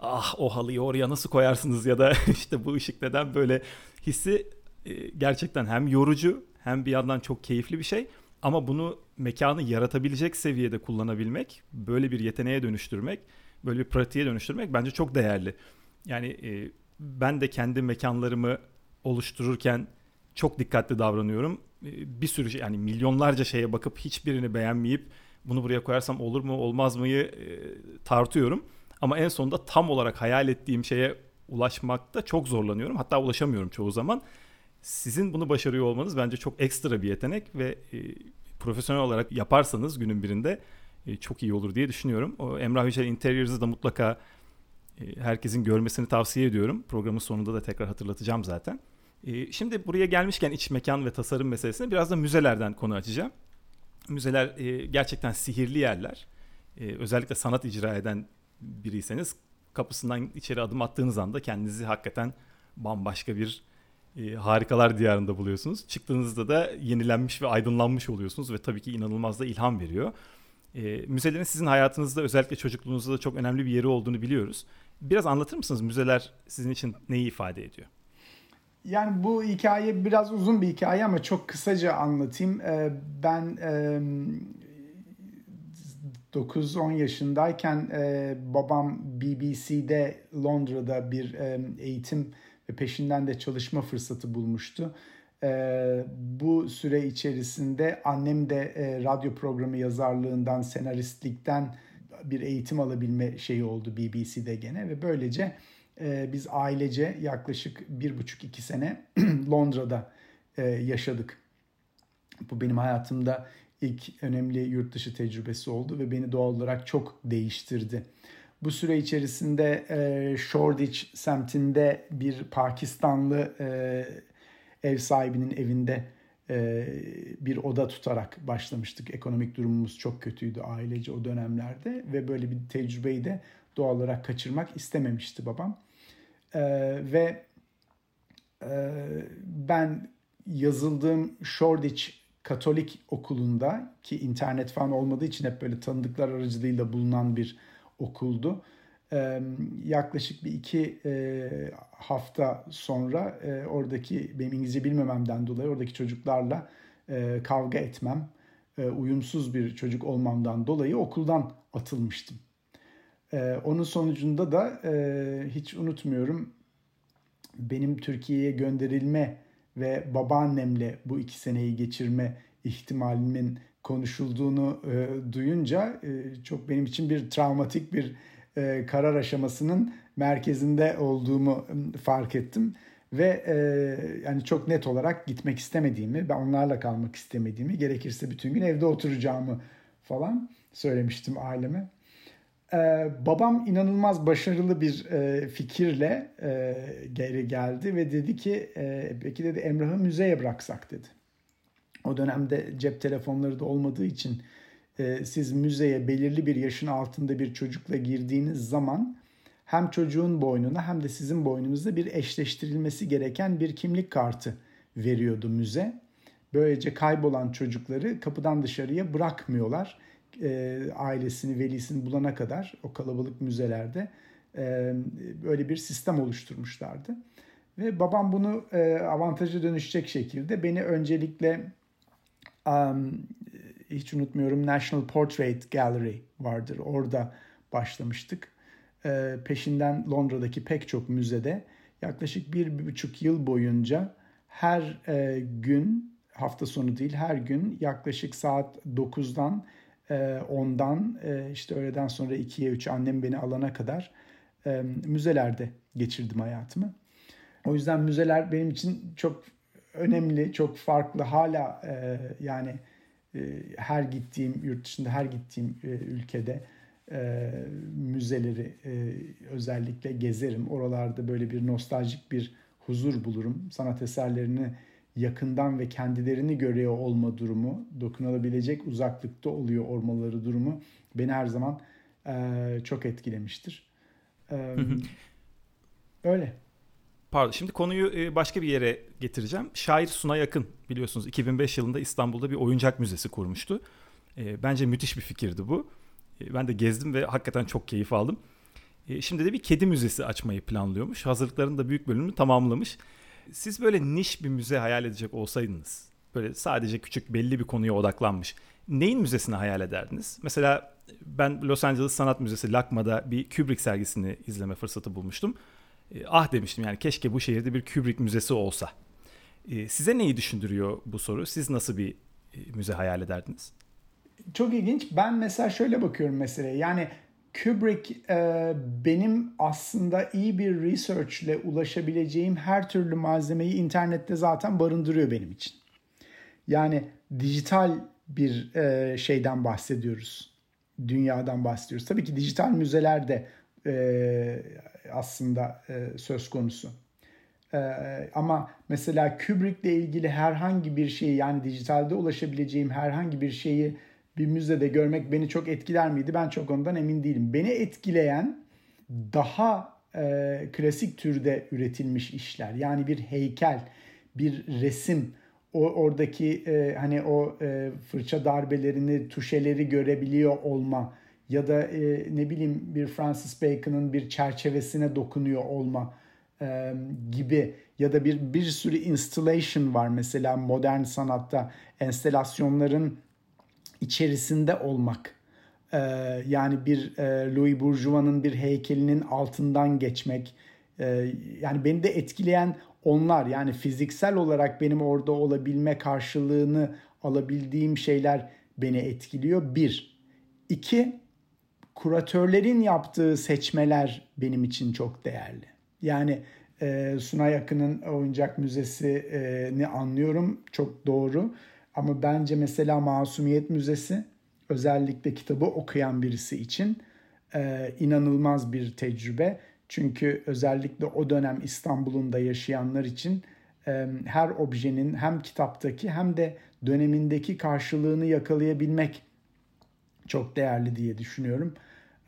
ah o halıyı oraya nasıl koyarsınız ya da işte bu ışık neden böyle hissi e, gerçekten hem yorucu hem bir yandan çok keyifli bir şey. Ama bunu mekanı yaratabilecek seviyede kullanabilmek, böyle bir yeteneğe dönüştürmek, böyle bir pratiğe dönüştürmek bence çok değerli. Yani e, ben de kendi mekanlarımı oluştururken çok dikkatli davranıyorum. E, bir sürü şey yani milyonlarca şeye bakıp hiçbirini beğenmeyip bunu buraya koyarsam olur mu olmaz mıyı e, tartıyorum. Ama en sonunda tam olarak hayal ettiğim şeye ulaşmakta çok zorlanıyorum. Hatta ulaşamıyorum çoğu zaman. Sizin bunu başarıyor olmanız bence çok ekstra bir yetenek ve e, profesyonel olarak yaparsanız günün birinde e, çok iyi olur diye düşünüyorum. O Emrah Yücel Interiors'ı da mutlaka herkesin görmesini tavsiye ediyorum. Programın sonunda da tekrar hatırlatacağım zaten. Şimdi buraya gelmişken iç mekan ve tasarım meselesine biraz da müzelerden konu açacağım. Müzeler e, gerçekten sihirli yerler. E, özellikle sanat icra eden biriyseniz kapısından içeri adım attığınız anda kendinizi hakikaten bambaşka bir e, harikalar diyarında buluyorsunuz. Çıktığınızda da yenilenmiş ve aydınlanmış oluyorsunuz ve tabii ki inanılmaz da ilham veriyor. E, müzelerin sizin hayatınızda özellikle çocukluğunuzda da çok önemli bir yeri olduğunu biliyoruz. Biraz anlatır mısınız müzeler sizin için neyi ifade ediyor? Yani bu hikaye biraz uzun bir hikaye ama çok kısaca anlatayım. Ee, ben 9-10 yaşındayken babam BBC'de Londra'da bir eğitim ve peşinden de çalışma fırsatı bulmuştu. Bu süre içerisinde annem de radyo programı yazarlığından, senaristlikten bir eğitim alabilme şeyi oldu BBC'de gene ve böylece e, biz ailece yaklaşık bir buçuk iki sene Londra'da e, yaşadık. Bu benim hayatımda ilk önemli yurt dışı tecrübesi oldu ve beni doğal olarak çok değiştirdi. Bu süre içerisinde e, Shoreditch semtinde bir Pakistanlı e, ev sahibinin evinde bir oda tutarak başlamıştık. Ekonomik durumumuz çok kötüydü ailece o dönemlerde ve böyle bir tecrübeyi de doğal olarak kaçırmak istememişti babam. E, ve e, ben yazıldığım Shoreditch Katolik okulunda ki internet falan olmadığı için hep böyle tanıdıklar aracılığıyla bulunan bir okuldu. yaklaşık bir iki hafta sonra oradaki benim İngilizce bilmememden dolayı oradaki çocuklarla kavga etmem, uyumsuz bir çocuk olmamdan dolayı okuldan atılmıştım. Onun sonucunda da hiç unutmuyorum benim Türkiye'ye gönderilme ve babaannemle bu iki seneyi geçirme ihtimalimin konuşulduğunu e, duyunca e, çok benim için bir travmatik bir e, karar aşamasının merkezinde olduğumu e, fark ettim ve e, yani çok net olarak gitmek istemediğimi, ben onlarla kalmak istemediğimi, gerekirse bütün gün evde oturacağımı falan söylemiştim aileme. Ee, babam inanılmaz başarılı bir e, fikirle e, geri geldi ve dedi ki e, peki dedi Emrah'ı müzeye bıraksak dedi. O dönemde cep telefonları da olmadığı için e, siz müzeye belirli bir yaşın altında bir çocukla girdiğiniz zaman hem çocuğun boynuna hem de sizin boynunuzda bir eşleştirilmesi gereken bir kimlik kartı veriyordu müze. Böylece kaybolan çocukları kapıdan dışarıya bırakmıyorlar e, ailesini, velisini bulana kadar o kalabalık müzelerde e, böyle bir sistem oluşturmuşlardı. Ve babam bunu e, avantaja dönüşecek şekilde beni öncelikle um, hiç unutmuyorum National Portrait Gallery vardır. Orada başlamıştık. E, peşinden Londra'daki pek çok müzede yaklaşık bir, bir buçuk yıl boyunca her e, gün hafta sonu değil her gün yaklaşık saat 9'dan e, ondan e, işte öğleden sonra 2'ye 3 annem beni alana kadar e, müzelerde geçirdim hayatımı. O yüzden müzeler benim için çok önemli, çok farklı. Hala yani her gittiğim, yurt dışında her gittiğim ülkede müzeleri özellikle gezerim. Oralarda böyle bir nostaljik bir huzur bulurum. Sanat eserlerini yakından ve kendilerini görüyor olma durumu, dokunulabilecek uzaklıkta oluyor olmaları durumu beni her zaman e, çok etkilemiştir. E, öyle. Pardon şimdi konuyu başka bir yere getireceğim. Şair Suna Yakın biliyorsunuz 2005 yılında İstanbul'da bir oyuncak müzesi kurmuştu. Bence müthiş bir fikirdi bu. Ben de gezdim ve hakikaten çok keyif aldım. Şimdi de bir kedi müzesi açmayı planlıyormuş. Hazırlıkların da büyük bölümünü tamamlamış. Siz böyle niş bir müze hayal edecek olsaydınız, böyle sadece küçük belli bir konuya odaklanmış, neyin müzesini hayal ederdiniz? Mesela ben Los Angeles Sanat Müzesi LACMA'da bir Kubrick sergisini izleme fırsatı bulmuştum. E, ah demiştim yani keşke bu şehirde bir Kubrick müzesi olsa. E, size neyi düşündürüyor bu soru? Siz nasıl bir e, müze hayal ederdiniz? Çok ilginç. Ben mesela şöyle bakıyorum meseleye. Yani Kubrick e, benim aslında iyi bir research ile ulaşabileceğim her türlü malzemeyi internette zaten barındırıyor benim için. Yani dijital bir e, şeyden bahsediyoruz. Dünyadan bahsediyoruz. Tabii ki dijital müzeler de e, aslında e, söz konusu. E, ama mesela Kubrick ile ilgili herhangi bir şeyi yani dijitalde ulaşabileceğim herhangi bir şeyi bir müzede görmek beni çok etkiler miydi? Ben çok ondan emin değilim. Beni etkileyen daha e, klasik türde üretilmiş işler. Yani bir heykel, bir resim, o oradaki e, hani o e, fırça darbelerini, tuşeleri görebiliyor olma ya da e, ne bileyim bir Francis Bacon'ın bir çerçevesine dokunuyor olma e, gibi ya da bir bir sürü installation var mesela modern sanatta enstelasyonların içerisinde olmak. Ee, yani bir e, Louis Bourgeois'ın bir heykelinin altından geçmek. Ee, yani beni de etkileyen onlar. Yani fiziksel olarak benim orada olabilme karşılığını alabildiğim şeyler beni etkiliyor. Bir. İki, kuratörlerin yaptığı seçmeler benim için çok değerli. Yani e, Sunay Akın'ın oyuncak müzesini anlıyorum. Çok doğru. Ama bence mesela Masumiyet Müzesi özellikle kitabı okuyan birisi için e, inanılmaz bir tecrübe. Çünkü özellikle o dönem İstanbul'un da yaşayanlar için her objenin hem kitaptaki hem de dönemindeki karşılığını yakalayabilmek çok değerli diye düşünüyorum.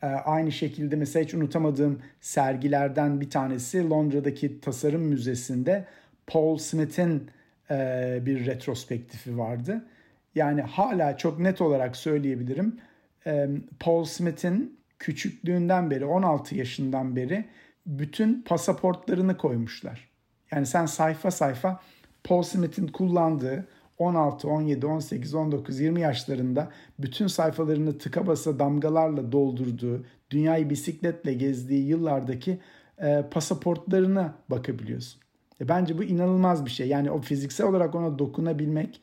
Aynı şekilde mesela hiç unutamadığım sergilerden bir tanesi Londra'daki Tasarım Müzesi'nde Paul Smith'in bir retrospektifi vardı. Yani hala çok net olarak söyleyebilirim. Paul Smith'in küçüklüğünden beri 16 yaşından beri bütün pasaportlarını koymuşlar. Yani sen sayfa sayfa Paul Smith'in kullandığı 16, 17, 18, 19, 20 yaşlarında bütün sayfalarını tıka basa damgalarla doldurduğu, dünyayı bisikletle gezdiği yıllardaki e, pasaportlarına bakabiliyorsun. E, bence bu inanılmaz bir şey. Yani o fiziksel olarak ona dokunabilmek,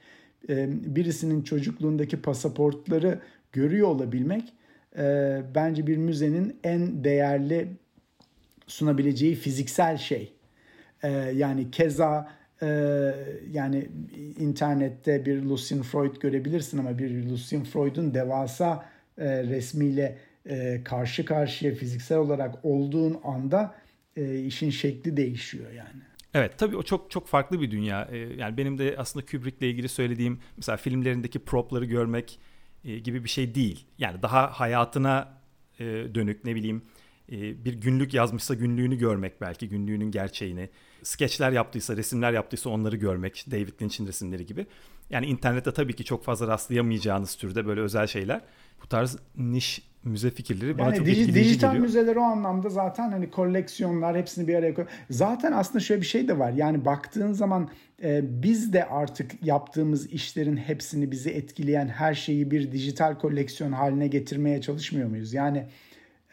e, birisinin çocukluğundaki pasaportları görüyor olabilmek e, bence bir müzenin en değerli sunabileceği fiziksel şey. E, yani keza e, yani internette bir Lucien Freud görebilirsin ama bir Lucien Freud'un devasa e, resmiyle e, karşı karşıya fiziksel olarak olduğun anda e, işin şekli değişiyor yani. Evet tabii o çok çok farklı bir dünya. Ee, yani benim de aslında Kubrick'le ilgili söylediğim mesela filmlerindeki propları görmek e, gibi bir şey değil. Yani daha hayatına e, dönük ne bileyim e, bir günlük yazmışsa günlüğünü görmek belki günlüğünün gerçeğini. Skeçler yaptıysa, resimler yaptıysa onları görmek. David Lynch'in resimleri gibi. Yani internette tabii ki çok fazla rastlayamayacağınız türde böyle özel şeyler. Bu tarz niş müze fikirleri bana yani çok etkileyici dijital geliyor. müzeler o anlamda zaten hani koleksiyonlar hepsini bir araya koy. Zaten aslında şöyle bir şey de var. Yani baktığın zaman e, biz de artık yaptığımız işlerin hepsini bizi etkileyen her şeyi bir dijital koleksiyon haline getirmeye çalışmıyor muyuz? Yani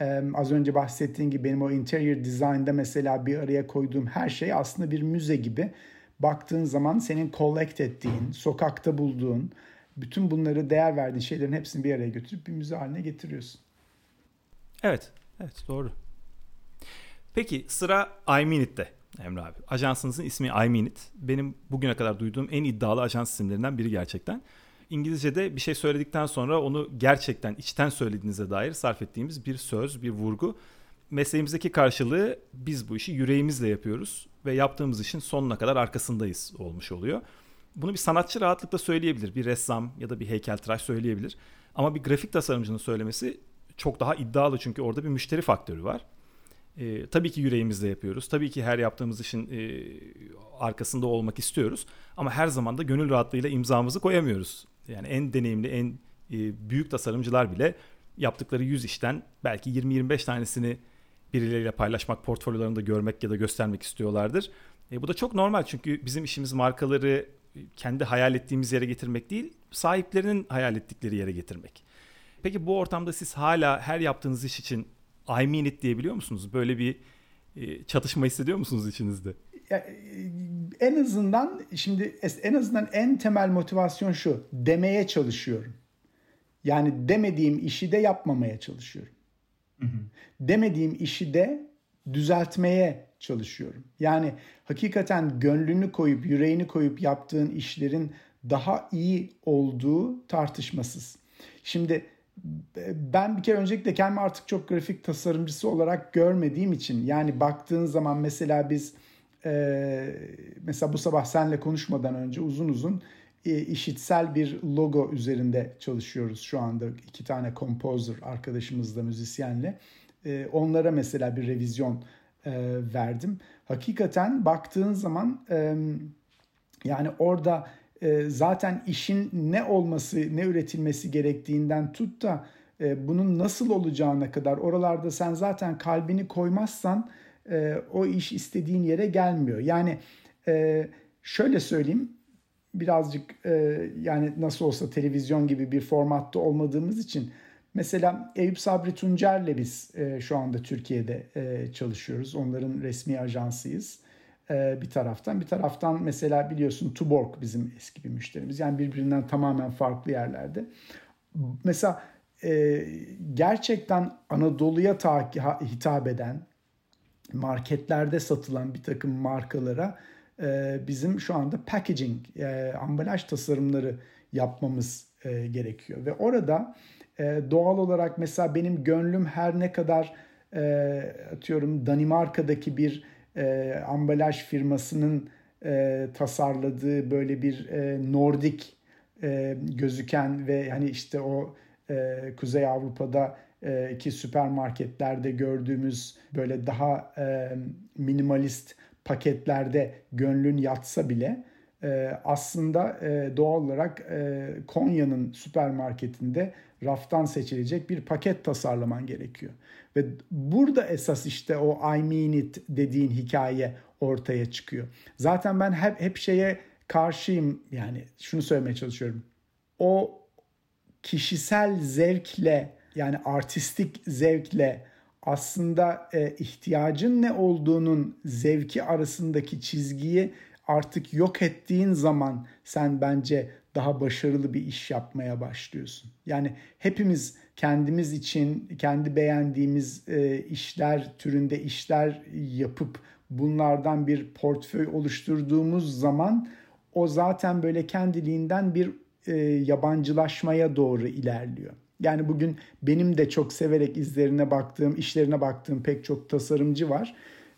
e, az önce bahsettiğim gibi benim o interior design'da mesela bir araya koyduğum her şey aslında bir müze gibi. Baktığın zaman senin collect ettiğin, sokakta bulduğun, bütün bunları değer verdiğin şeylerin hepsini bir araya götürüp bir müze haline getiriyorsun. Evet, evet doğru. Peki sıra iMinut'te Emre abi. Ajansınızın ismi iMinute. Benim bugüne kadar duyduğum en iddialı ajans isimlerinden biri gerçekten. İngilizce'de bir şey söyledikten sonra onu gerçekten içten söylediğinize dair sarf ettiğimiz bir söz, bir vurgu. Mesleğimizdeki karşılığı biz bu işi yüreğimizle yapıyoruz ve yaptığımız işin sonuna kadar arkasındayız olmuş oluyor. Bunu bir sanatçı rahatlıkla söyleyebilir. Bir ressam ya da bir heykeltıraş söyleyebilir. Ama bir grafik tasarımcının söylemesi çok daha iddialı çünkü orada bir müşteri faktörü var. Ee, tabii ki yüreğimizle yapıyoruz. Tabii ki her yaptığımız işin e, arkasında olmak istiyoruz. Ama her zaman da gönül rahatlığıyla imzamızı koyamıyoruz. Yani en deneyimli, en e, büyük tasarımcılar bile yaptıkları 100 işten belki 20-25 tanesini birileriyle paylaşmak, portfolyolarında görmek ya da göstermek istiyorlardır. E, bu da çok normal çünkü bizim işimiz markaları kendi hayal ettiğimiz yere getirmek değil, sahiplerinin hayal ettikleri yere getirmek. Peki bu ortamda siz hala her yaptığınız iş için I mean it diyebiliyor musunuz? Böyle bir e, çatışma hissediyor musunuz içinizde? Ya, e, en azından şimdi en azından en temel motivasyon şu. Demeye çalışıyorum. Yani demediğim işi de yapmamaya çalışıyorum. Demediğim işi de düzeltmeye çalışıyorum. Yani hakikaten gönlünü koyup yüreğini koyup yaptığın işlerin daha iyi olduğu tartışmasız. Şimdi ben bir kere öncelikle kendimi artık çok grafik tasarımcısı olarak görmediğim için yani baktığın zaman mesela biz e, mesela bu sabah senle konuşmadan önce uzun uzun e, işitsel bir logo üzerinde çalışıyoruz şu anda. İki tane composer arkadaşımızla müzisyenle. E, onlara mesela bir revizyon e, verdim. Hakikaten baktığın zaman e, yani orada e, zaten işin ne olması, ne üretilmesi gerektiğinden tut da e, bunun nasıl olacağına kadar oralarda sen zaten kalbini koymazsan e, o iş istediğin yere gelmiyor. Yani e, şöyle söyleyeyim birazcık e, yani nasıl olsa televizyon gibi bir formatta olmadığımız için mesela Eyüp Sabri Tuncer'le biz e, şu anda Türkiye'de e, çalışıyoruz. Onların resmi ajansıyız. E, bir taraftan. Bir taraftan mesela biliyorsun Tuborg bizim eski bir müşterimiz. Yani birbirinden tamamen farklı yerlerde. Mesela e, gerçekten Anadolu'ya hitap eden marketlerde satılan bir takım markalara e, bizim şu anda packaging, ambalaj tasarımları yapmamız gerekiyor. Ve orada doğal olarak mesela benim gönlüm her ne kadar atıyorum Danimarka'daki bir e, ambalaj firmasının e, tasarladığı böyle bir e, Nordik e, gözüken ve hani işte o e, Kuzey Avrupa'da e, ki süpermarketlerde gördüğümüz böyle daha e, minimalist paketlerde gönlün yatsa bile e, aslında e, doğal olarak e, Konya'nın süpermarketinde raftan seçilecek bir paket tasarlaman gerekiyor. Ve burada esas işte o I mean it dediğin hikaye ortaya çıkıyor. Zaten ben hep hep şeye karşıyım yani şunu söylemeye çalışıyorum. O kişisel zevkle yani artistik zevkle aslında e, ihtiyacın ne olduğunun zevki arasındaki çizgiyi artık yok ettiğin zaman sen bence daha başarılı bir iş yapmaya başlıyorsun. Yani hepimiz kendimiz için kendi beğendiğimiz e, işler türünde işler yapıp bunlardan bir portföy oluşturduğumuz zaman o zaten böyle kendiliğinden bir e, yabancılaşmaya doğru ilerliyor. Yani bugün benim de çok severek izlerine baktığım, işlerine baktığım pek çok tasarımcı var.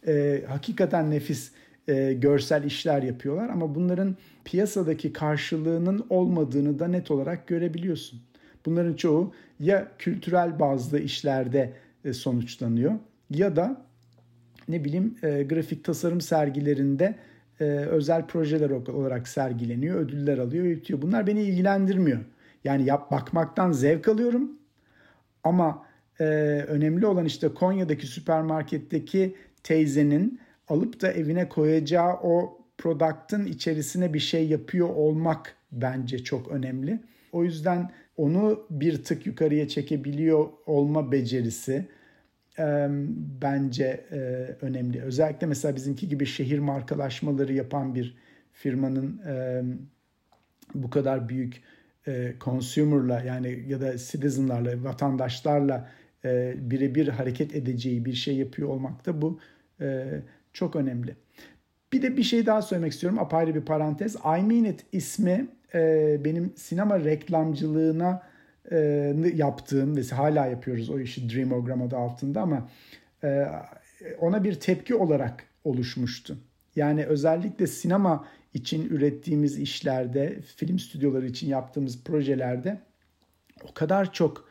E, hakikaten nefis e, görsel işler yapıyorlar ama bunların piyasadaki karşılığının olmadığını da net olarak görebiliyorsun. Bunların çoğu ya kültürel bazlı işlerde e, sonuçlanıyor ya da ne bileyim e, grafik tasarım sergilerinde e, özel projeler olarak sergileniyor, ödüller alıyor, yürütüyor. Bunlar beni ilgilendirmiyor. Yani yap bakmaktan zevk alıyorum ama e, önemli olan işte Konya'daki süpermarketteki teyzenin alıp da evine koyacağı o product'ın içerisine bir şey yapıyor olmak bence çok önemli. O yüzden onu bir tık yukarıya çekebiliyor olma becerisi e, bence e, önemli. Özellikle mesela bizimki gibi şehir markalaşmaları yapan bir firmanın e, bu kadar büyük e, consumer'la yani ya da citizen'larla, vatandaşlarla e, birebir hareket edeceği bir şey yapıyor olmak da bu e, çok önemli. Bir de bir şey daha söylemek istiyorum apayrı bir parantez. I Mean It ismi e, benim sinema reklamcılığına e, yaptığım ve hala yapıyoruz o işi Dreamogram adı altında ama e, ona bir tepki olarak oluşmuştu. Yani özellikle sinema için ürettiğimiz işlerde, film stüdyoları için yaptığımız projelerde o kadar çok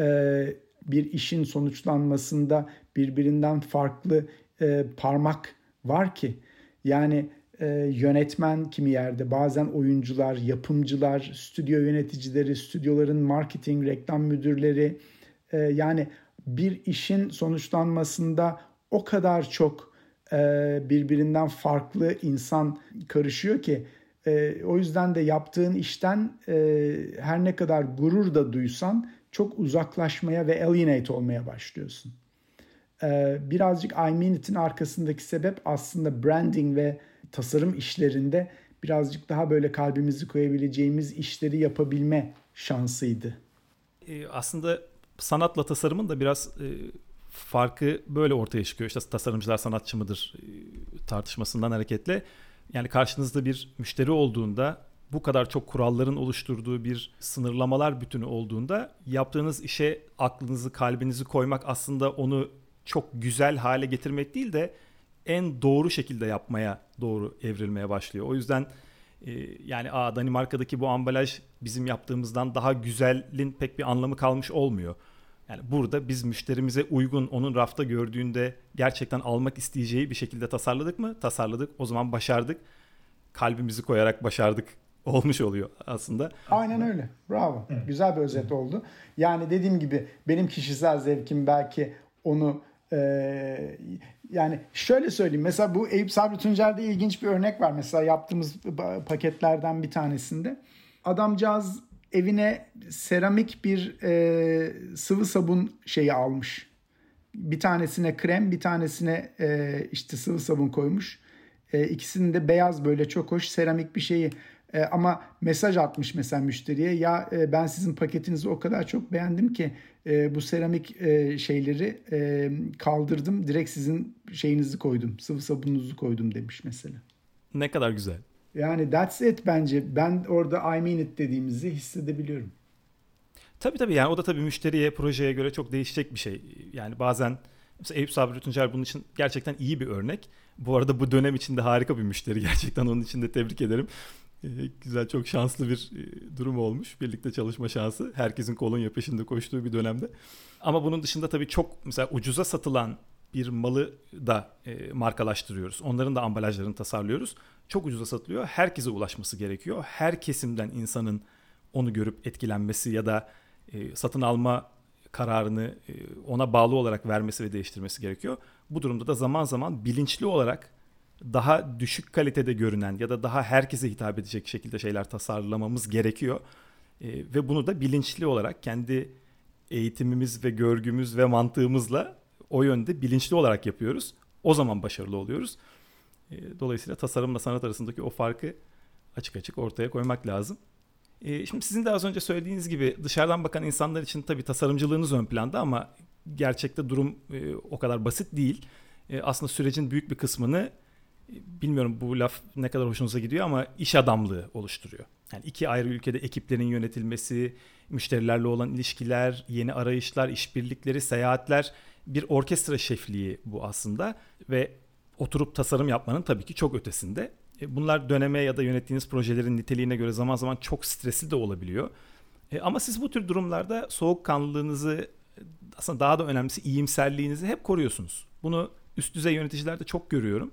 e, bir işin sonuçlanmasında birbirinden farklı e, parmak var ki yani e, yönetmen kimi yerde bazen oyuncular, yapımcılar, stüdyo yöneticileri, stüdyoların marketing, reklam müdürleri e, yani bir işin sonuçlanmasında o kadar çok birbirinden farklı insan karışıyor ki e, o yüzden de yaptığın işten e, her ne kadar gurur da duysan çok uzaklaşmaya ve alienate olmaya başlıyorsun. E, birazcık I Mean It'in arkasındaki sebep aslında branding ve tasarım işlerinde birazcık daha böyle kalbimizi koyabileceğimiz işleri yapabilme şansıydı. E, aslında sanatla tasarımın da biraz e, farkı böyle ortaya çıkıyor. İşte tasarımcılar sanatçı mıdır e, tartışmasından hareketle. Yani karşınızda bir müşteri olduğunda bu kadar çok kuralların oluşturduğu bir sınırlamalar bütünü olduğunda yaptığınız işe aklınızı, kalbinizi koymak aslında onu çok güzel hale getirmek değil de en doğru şekilde yapmaya doğru evrilmeye başlıyor. O yüzden e, yani a Danimarka'daki bu ambalaj bizim yaptığımızdan daha güzelin pek bir anlamı kalmış olmuyor. Yani burada biz müşterimize uygun onun rafta gördüğünde gerçekten almak isteyeceği bir şekilde tasarladık mı? Tasarladık. O zaman başardık. Kalbimizi koyarak başardık olmuş oluyor aslında. Aynen öyle. Bravo. Güzel bir özet oldu. Yani dediğim gibi benim kişisel zevkim belki onu ee, yani şöyle söyleyeyim. Mesela bu Eyüp Sabri Tuncer'de ilginç bir örnek var. Mesela yaptığımız paketlerden bir tanesinde. Adamcağız evine seramik bir e, sıvı sabun şeyi almış. Bir tanesine krem, bir tanesine e, işte sıvı sabun koymuş. E, ikisinin de beyaz böyle çok hoş seramik bir şeyi e, ama mesaj atmış mesela müşteriye ya e, ben sizin paketinizi o kadar çok beğendim ki e, bu seramik e, şeyleri e, kaldırdım direkt sizin şeyinizi koydum sıvı sabununuzu koydum demiş mesela. Ne kadar güzel. Yani that's it bence ben orada I mean it dediğimizi hissedebiliyorum. Tabii tabii yani o da tabii müşteriye projeye göre çok değişecek bir şey. Yani bazen Mesela Eyüp Sabri Tuncer bunun için gerçekten iyi bir örnek. Bu arada bu dönem içinde harika bir müşteri gerçekten onun için de tebrik ederim. Ee, güzel çok şanslı bir e, durum olmuş. Birlikte çalışma şansı. Herkesin kolonya peşinde koştuğu bir dönemde. Ama bunun dışında tabii çok mesela ucuza satılan bir malı da e, markalaştırıyoruz. Onların da ambalajlarını tasarlıyoruz. Çok ucuza satılıyor. Herkese ulaşması gerekiyor. Her kesimden insanın onu görüp etkilenmesi ya da e, satın alma kararını e, ona bağlı olarak vermesi ve değiştirmesi gerekiyor. Bu durumda da zaman zaman bilinçli olarak daha düşük kalitede görünen ya da daha herkese hitap edecek şekilde şeyler tasarlamamız gerekiyor. E, ve bunu da bilinçli olarak kendi eğitimimiz ve görgümüz ve mantığımızla o yönde bilinçli olarak yapıyoruz. O zaman başarılı oluyoruz. E, dolayısıyla tasarımla sanat arasındaki o farkı açık açık ortaya koymak lazım. E, şimdi sizin de az önce söylediğiniz gibi dışarıdan bakan insanlar için tabii tasarımcılığınız ön planda ama gerçekte durum e, o kadar basit değil. Aslında sürecin büyük bir kısmını bilmiyorum bu laf ne kadar hoşunuza gidiyor ama iş adamlığı oluşturuyor. Yani iki ayrı ülkede ekiplerin yönetilmesi, müşterilerle olan ilişkiler, yeni arayışlar, işbirlikleri, seyahatler bir orkestra şefliği bu aslında ve oturup tasarım yapmanın tabii ki çok ötesinde. E, bunlar döneme ya da yönettiğiniz projelerin niteliğine göre zaman zaman çok stresli de olabiliyor. E, ama siz bu tür durumlarda soğukkanlılığınızı aslında daha da önemlisi iyimserliğinizi hep koruyorsunuz. Bunu üst düzey yöneticilerde çok görüyorum.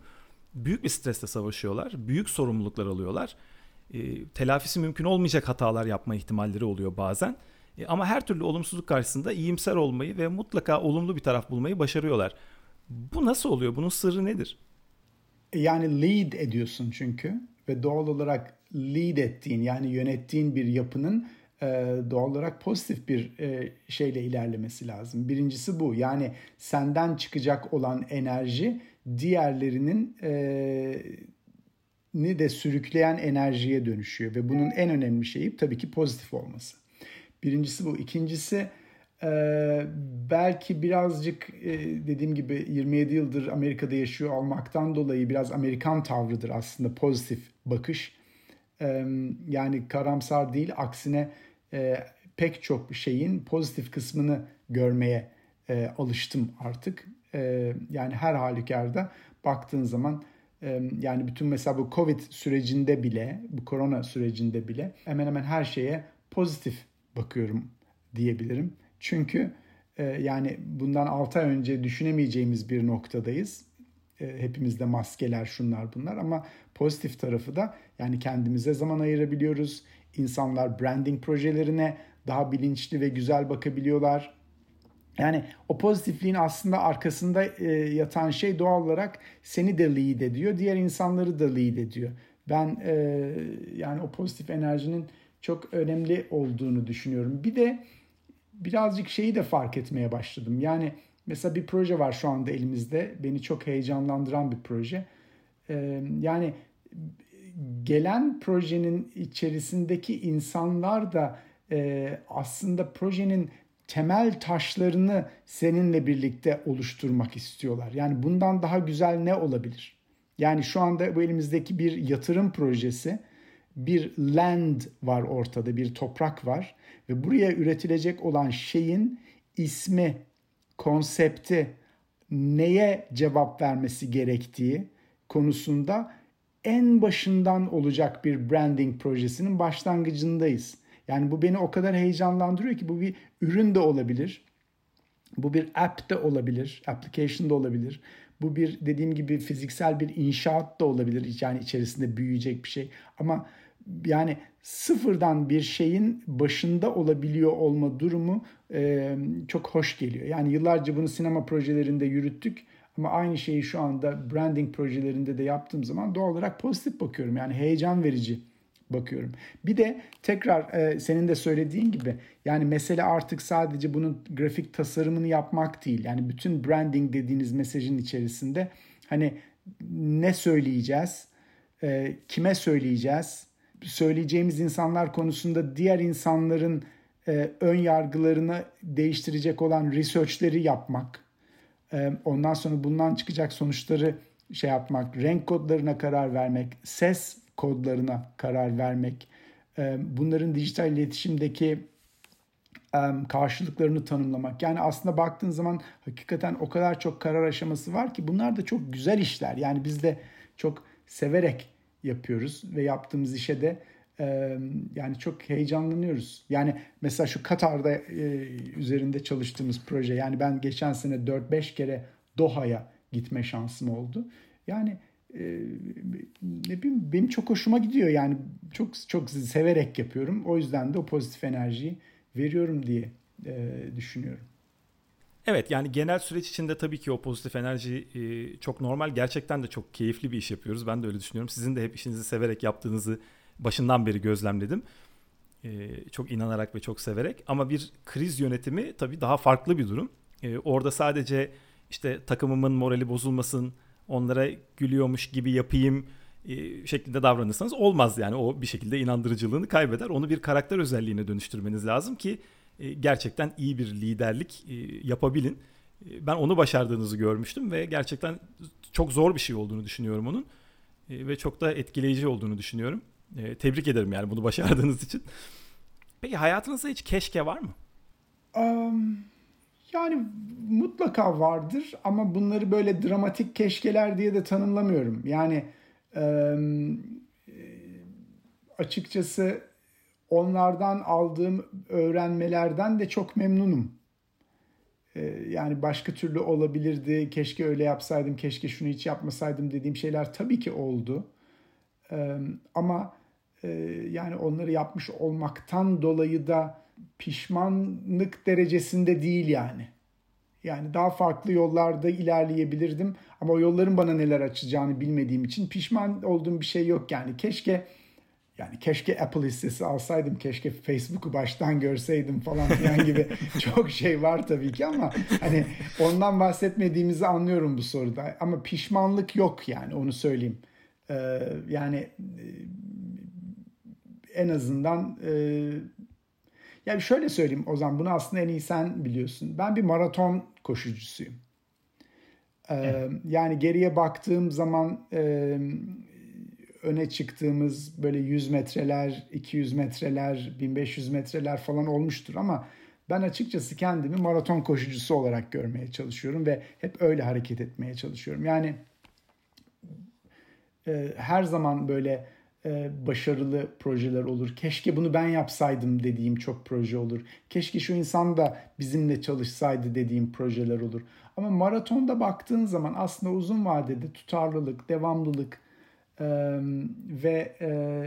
Büyük bir stresle savaşıyorlar. Büyük sorumluluklar alıyorlar. E, telafisi mümkün olmayacak hatalar yapma ihtimalleri oluyor bazen. E, ama her türlü olumsuzluk karşısında iyimser olmayı ve mutlaka olumlu bir taraf bulmayı başarıyorlar. Bu nasıl oluyor? Bunun sırrı nedir? E, yani lead ediyorsun çünkü ve doğal olarak lead ettiğin yani yönettiğin bir yapının e, doğal olarak pozitif bir şeyle ilerlemesi lazım. Birincisi bu. Yani senden çıkacak olan enerji diğerlerinin ni de sürükleyen enerjiye dönüşüyor ve bunun en önemli şeyi tabii ki pozitif olması. Birincisi bu. İkincisi e, belki birazcık e, dediğim gibi 27 yıldır Amerika'da yaşıyor olmaktan dolayı biraz Amerikan tavrıdır aslında pozitif bakış. E, yani karamsar değil aksine e, pek çok şeyin pozitif kısmını görmeye e, alıştım artık. E, yani her halükarda baktığın zaman e, yani bütün mesela bu Covid sürecinde bile, bu korona sürecinde bile hemen hemen her şeye pozitif bakıyorum diyebilirim. Çünkü e, yani bundan 6 ay önce düşünemeyeceğimiz bir noktadayız. E, hepimizde maskeler şunlar bunlar ama pozitif tarafı da yani kendimize zaman ayırabiliyoruz. İnsanlar branding projelerine daha bilinçli ve güzel bakabiliyorlar. Yani o pozitifliğin aslında arkasında e, yatan şey doğal olarak seni de lead ediyor, diğer insanları da lead ediyor. Ben e, yani o pozitif enerjinin çok önemli olduğunu düşünüyorum. Bir de birazcık şeyi de fark etmeye başladım. Yani mesela bir proje var şu anda elimizde. Beni çok heyecanlandıran bir proje. Ee, yani gelen projenin içerisindeki insanlar da e, aslında projenin temel taşlarını seninle birlikte oluşturmak istiyorlar. Yani bundan daha güzel ne olabilir? Yani şu anda bu elimizdeki bir yatırım projesi bir land var ortada, bir toprak var ve buraya üretilecek olan şeyin ismi, konsepti, neye cevap vermesi gerektiği konusunda en başından olacak bir branding projesinin başlangıcındayız. Yani bu beni o kadar heyecanlandırıyor ki bu bir ürün de olabilir. Bu bir app de olabilir, application da olabilir. Bu bir dediğim gibi fiziksel bir inşaat da olabilir. Yani içerisinde büyüyecek bir şey. Ama yani sıfırdan bir şeyin başında olabiliyor olma durumu e, çok hoş geliyor. Yani yıllarca bunu sinema projelerinde yürüttük ama aynı şeyi şu anda branding projelerinde de yaptığım zaman doğal olarak pozitif bakıyorum. Yani heyecan verici bakıyorum. Bir de tekrar e, senin de söylediğin gibi yani mesele artık sadece bunun grafik tasarımını yapmak değil. Yani bütün branding dediğiniz mesajın içerisinde hani ne söyleyeceğiz, e, kime söyleyeceğiz, söyleyeceğimiz insanlar konusunda diğer insanların e, ön yargılarını değiştirecek olan researchleri yapmak, e, ondan sonra bundan çıkacak sonuçları şey yapmak, renk kodlarına karar vermek, ses kodlarına karar vermek, e, bunların dijital iletişimdeki karşılıklarını tanımlamak. Yani aslında baktığın zaman hakikaten o kadar çok karar aşaması var ki bunlar da çok güzel işler. Yani biz de çok severek yapıyoruz ve yaptığımız işe de yani çok heyecanlanıyoruz. Yani mesela şu Katar'da üzerinde çalıştığımız proje yani ben geçen sene 4-5 kere Doha'ya gitme şansım oldu. Yani ne bileyim benim çok hoşuma gidiyor yani çok çok severek yapıyorum. O yüzden de o pozitif enerjiyi veriyorum diye düşünüyorum. Evet yani genel süreç içinde tabii ki o pozitif enerji e, çok normal. Gerçekten de çok keyifli bir iş yapıyoruz. Ben de öyle düşünüyorum. Sizin de hep işinizi severek yaptığınızı başından beri gözlemledim. E, çok inanarak ve çok severek. Ama bir kriz yönetimi tabii daha farklı bir durum. E, orada sadece işte takımımın morali bozulmasın, onlara gülüyormuş gibi yapayım şeklinde davranırsanız olmaz yani o bir şekilde inandırıcılığını kaybeder. Onu bir karakter özelliğine dönüştürmeniz lazım ki e, gerçekten iyi bir liderlik e, yapabilin. E, ben onu başardığınızı görmüştüm ve gerçekten çok zor bir şey olduğunu düşünüyorum onun. Ve çok da etkileyici olduğunu düşünüyorum. Tebrik ederim yani bunu başardığınız için. Peki hayatınızda hiç keşke var mı? Um, yani mutlaka vardır ama bunları böyle dramatik keşkeler diye de tanımlamıyorum. Yani um, açıkçası onlardan aldığım öğrenmelerden de çok memnunum. Ee, yani başka türlü olabilirdi, keşke öyle yapsaydım, keşke şunu hiç yapmasaydım dediğim şeyler tabii ki oldu. Ee, ama e, yani onları yapmış olmaktan dolayı da pişmanlık derecesinde değil yani. Yani daha farklı yollarda ilerleyebilirdim ama o yolların bana neler açacağını bilmediğim için pişman olduğum bir şey yok yani. Keşke yani keşke Apple hissesi alsaydım, keşke Facebook'u baştan görseydim falan filan gibi çok şey var tabii ki ama hani ondan bahsetmediğimizi anlıyorum bu soruda. Ama pişmanlık yok yani onu söyleyeyim. Ee, yani e, en azından e, yani şöyle söyleyeyim o zaman bunu aslında en iyi sen biliyorsun. Ben bir maraton koşucusuyum. Ee, evet. Yani geriye baktığım zaman e, öne çıktığımız böyle 100 metreler, 200 metreler, 1500 metreler falan olmuştur ama ben açıkçası kendimi maraton koşucusu olarak görmeye çalışıyorum ve hep öyle hareket etmeye çalışıyorum. Yani e, her zaman böyle e, başarılı projeler olur. Keşke bunu ben yapsaydım dediğim çok proje olur. Keşke şu insan da bizimle çalışsaydı dediğim projeler olur. Ama maratonda baktığın zaman aslında uzun vadede tutarlılık, devamlılık, ve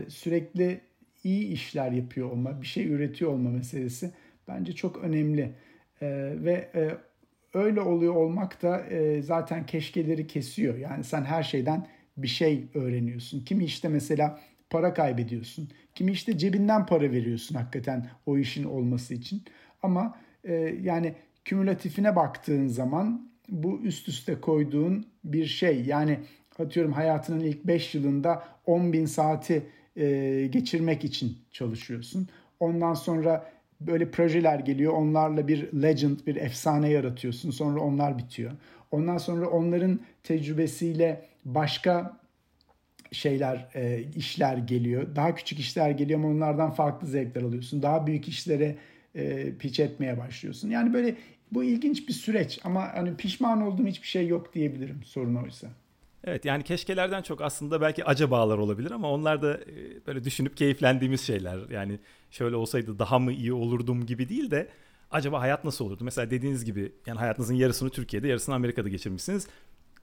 sürekli iyi işler yapıyor olma, bir şey üretiyor olma meselesi bence çok önemli. Ve öyle oluyor olmak da zaten keşkeleri kesiyor. Yani sen her şeyden bir şey öğreniyorsun. Kimi işte mesela para kaybediyorsun. Kimi işte cebinden para veriyorsun hakikaten o işin olması için. Ama yani kümülatifine baktığın zaman bu üst üste koyduğun bir şey. Yani atıyorum hayatının ilk 5 yılında 10 bin saati e, geçirmek için çalışıyorsun. Ondan sonra böyle projeler geliyor. Onlarla bir legend, bir efsane yaratıyorsun. Sonra onlar bitiyor. Ondan sonra onların tecrübesiyle başka şeyler, e, işler geliyor. Daha küçük işler geliyor ama onlardan farklı zevkler alıyorsun. Daha büyük işlere e, pitch etmeye başlıyorsun. Yani böyle bu ilginç bir süreç ama hani pişman olduğum hiçbir şey yok diyebilirim sorun oysa. Evet yani keşkelerden çok aslında belki acabalar olabilir ama onlar da e, böyle düşünüp keyiflendiğimiz şeyler. Yani şöyle olsaydı daha mı iyi olurdum gibi değil de acaba hayat nasıl olurdu? Mesela dediğiniz gibi yani hayatınızın yarısını Türkiye'de yarısını Amerika'da geçirmişsiniz.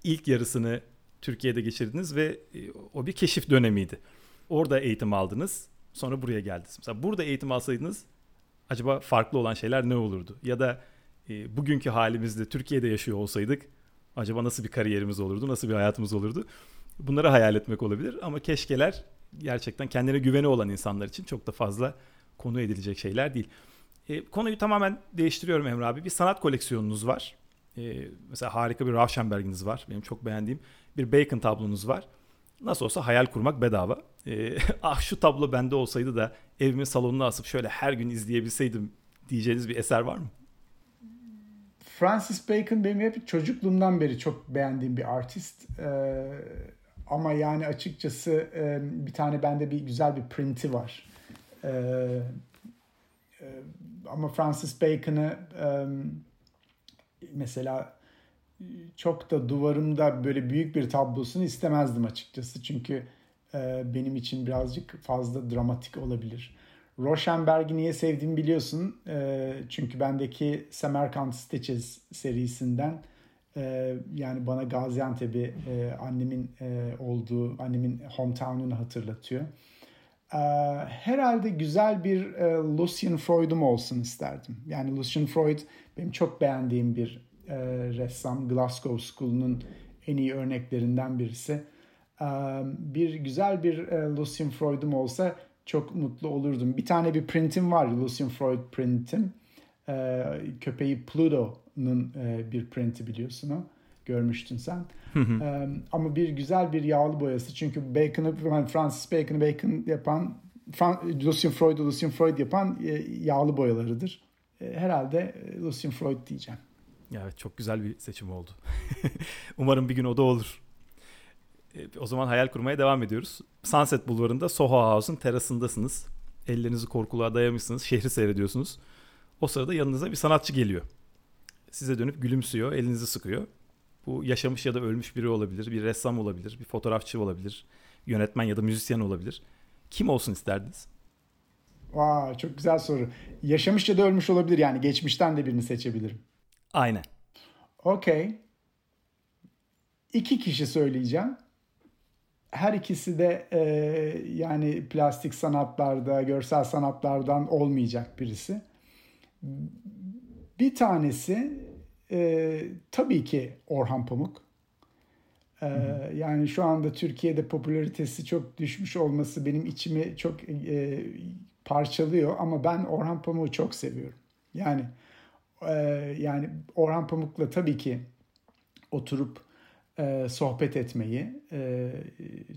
İlk yarısını Türkiye'de geçirdiniz ve e, o bir keşif dönemiydi. Orada eğitim aldınız sonra buraya geldiniz. Mesela burada eğitim alsaydınız acaba farklı olan şeyler ne olurdu? Ya da e, bugünkü halimizde Türkiye'de yaşıyor olsaydık Acaba nasıl bir kariyerimiz olurdu, nasıl bir hayatımız olurdu? Bunları hayal etmek olabilir ama keşkeler gerçekten kendine güveni olan insanlar için çok da fazla konu edilecek şeyler değil. E, konuyu tamamen değiştiriyorum Emre abi. Bir sanat koleksiyonunuz var. E, mesela harika bir Rauschenberg'iniz var. Benim çok beğendiğim bir Bacon tablonuz var. Nasıl olsa hayal kurmak bedava. E, ah şu tablo bende olsaydı da evimin salonuna asıp şöyle her gün izleyebilseydim diyeceğiniz bir eser var mı? Francis Bacon benim hep çocukluğumdan beri çok beğendiğim bir artist. Ee, ama yani açıkçası e, bir tane bende bir güzel bir printi var. Ee, e, ama Francis Bacon'ı mesela çok da duvarımda böyle büyük bir tablosunu istemezdim açıkçası. Çünkü benim için birazcık fazla dramatik olabilir. Rauschenberg'i niye sevdiğimi biliyorsun. çünkü bendeki Samarkand Stitches serisinden yani bana Gaziantep'i annemin olduğu, annemin hometown'unu hatırlatıyor. herhalde güzel bir Lucian Freud'um olsun isterdim. Yani Lucian Freud benim çok beğendiğim bir ressam. Glasgow School'un en iyi örneklerinden birisi. bir güzel bir Lucian Freud'um olsa çok mutlu olurdum. Bir tane bir printim var Lucian Freud printim. köpeği Pluto'nun bir printi biliyorsun o. Görmüştün sen. ama bir güzel bir yağlı boyası. Çünkü Bacon'ı, Francis Bacon'ı Bacon yapan, Lucian Freud'u Lucian Freud yapan yağlı boyalarıdır. herhalde Lucian Freud diyeceğim. Evet çok güzel bir seçim oldu. Umarım bir gün o da olur. E, o zaman hayal kurmaya devam ediyoruz. Sunset Bulvarı'nda Soho House'un terasındasınız. Ellerinizi korkuluğa dayamışsınız. Şehri seyrediyorsunuz. O sırada yanınıza bir sanatçı geliyor. Size dönüp gülümsüyor, elinizi sıkıyor. Bu yaşamış ya da ölmüş biri olabilir, bir ressam olabilir, bir fotoğrafçı olabilir, yönetmen ya da müzisyen olabilir. Kim olsun isterdiniz? Vaa çok güzel soru. Yaşamış ya da ölmüş olabilir yani geçmişten de birini seçebilirim. Aynen. Okey. İki kişi söyleyeceğim her ikisi de e, yani plastik sanatlarda, görsel sanatlardan olmayacak birisi. Bir tanesi e, tabii ki Orhan Pamuk. E, yani şu anda Türkiye'de popülaritesi çok düşmüş olması benim içimi çok e, parçalıyor ama ben Orhan Pamuk'u çok seviyorum. Yani e, yani Orhan Pamuk'la tabii ki oturup e, sohbet etmeyi e,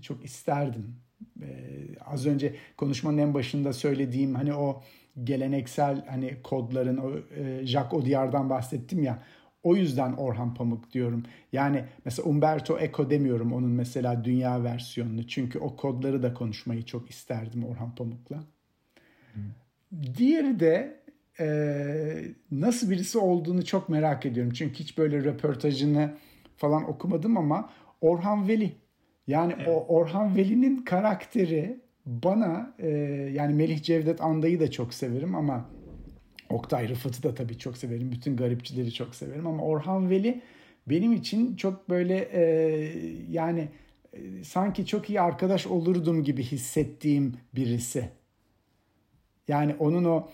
çok isterdim. E, az önce konuşmanın en başında söylediğim hani o geleneksel hani kodların o e, Jacques Audiard'dan bahsettim ya. O yüzden Orhan Pamuk diyorum. Yani mesela Umberto Eco demiyorum onun mesela dünya versiyonunu. Çünkü o kodları da konuşmayı çok isterdim Orhan Pamuk'la. Hmm. Diğeri de e, nasıl birisi olduğunu çok merak ediyorum. Çünkü hiç böyle röportajını falan okumadım ama Orhan Veli. Yani evet. o Orhan Veli'nin karakteri bana e, yani Melih Cevdet Anda'yı da çok severim ama Oktay Rıfat'ı da tabii çok severim. Bütün garipçileri çok severim ama Orhan Veli benim için çok böyle e, yani e, sanki çok iyi arkadaş olurdum gibi hissettiğim birisi. Yani onun o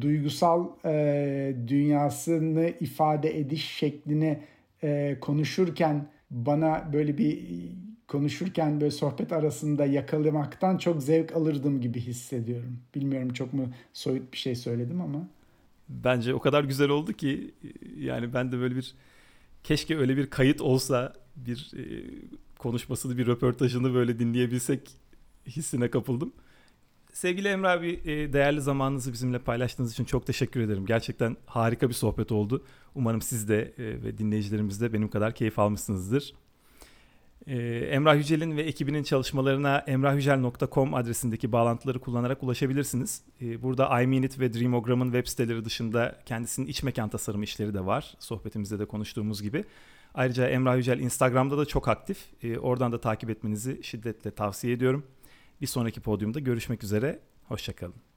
duygusal e, dünyasını ifade ediş şeklini e, konuşurken bana böyle bir konuşurken böyle sohbet arasında yakalamaktan çok zevk alırdım gibi hissediyorum. Bilmiyorum çok mu soyut bir şey söyledim ama. Bence o kadar güzel oldu ki yani ben de böyle bir keşke öyle bir kayıt olsa bir e, konuşmasını bir röportajını böyle dinleyebilsek hissine kapıldım. Sevgili Emre abi e, değerli zamanınızı bizimle paylaştığınız için çok teşekkür ederim. Gerçekten harika bir sohbet oldu. Umarım siz de e, ve dinleyicilerimiz de benim kadar keyif almışsınızdır. E, Emrah Yücel'in ve ekibinin çalışmalarına emrahücel.com adresindeki bağlantıları kullanarak ulaşabilirsiniz. Burada iMinute ve Dreamogram'ın web siteleri dışında kendisinin iç mekan tasarımı işleri de var. Sohbetimizde de konuştuğumuz gibi. Ayrıca Emrah Yücel Instagram'da da çok aktif. Oradan da takip etmenizi şiddetle tavsiye ediyorum. Bir sonraki podyumda görüşmek üzere. Hoşçakalın.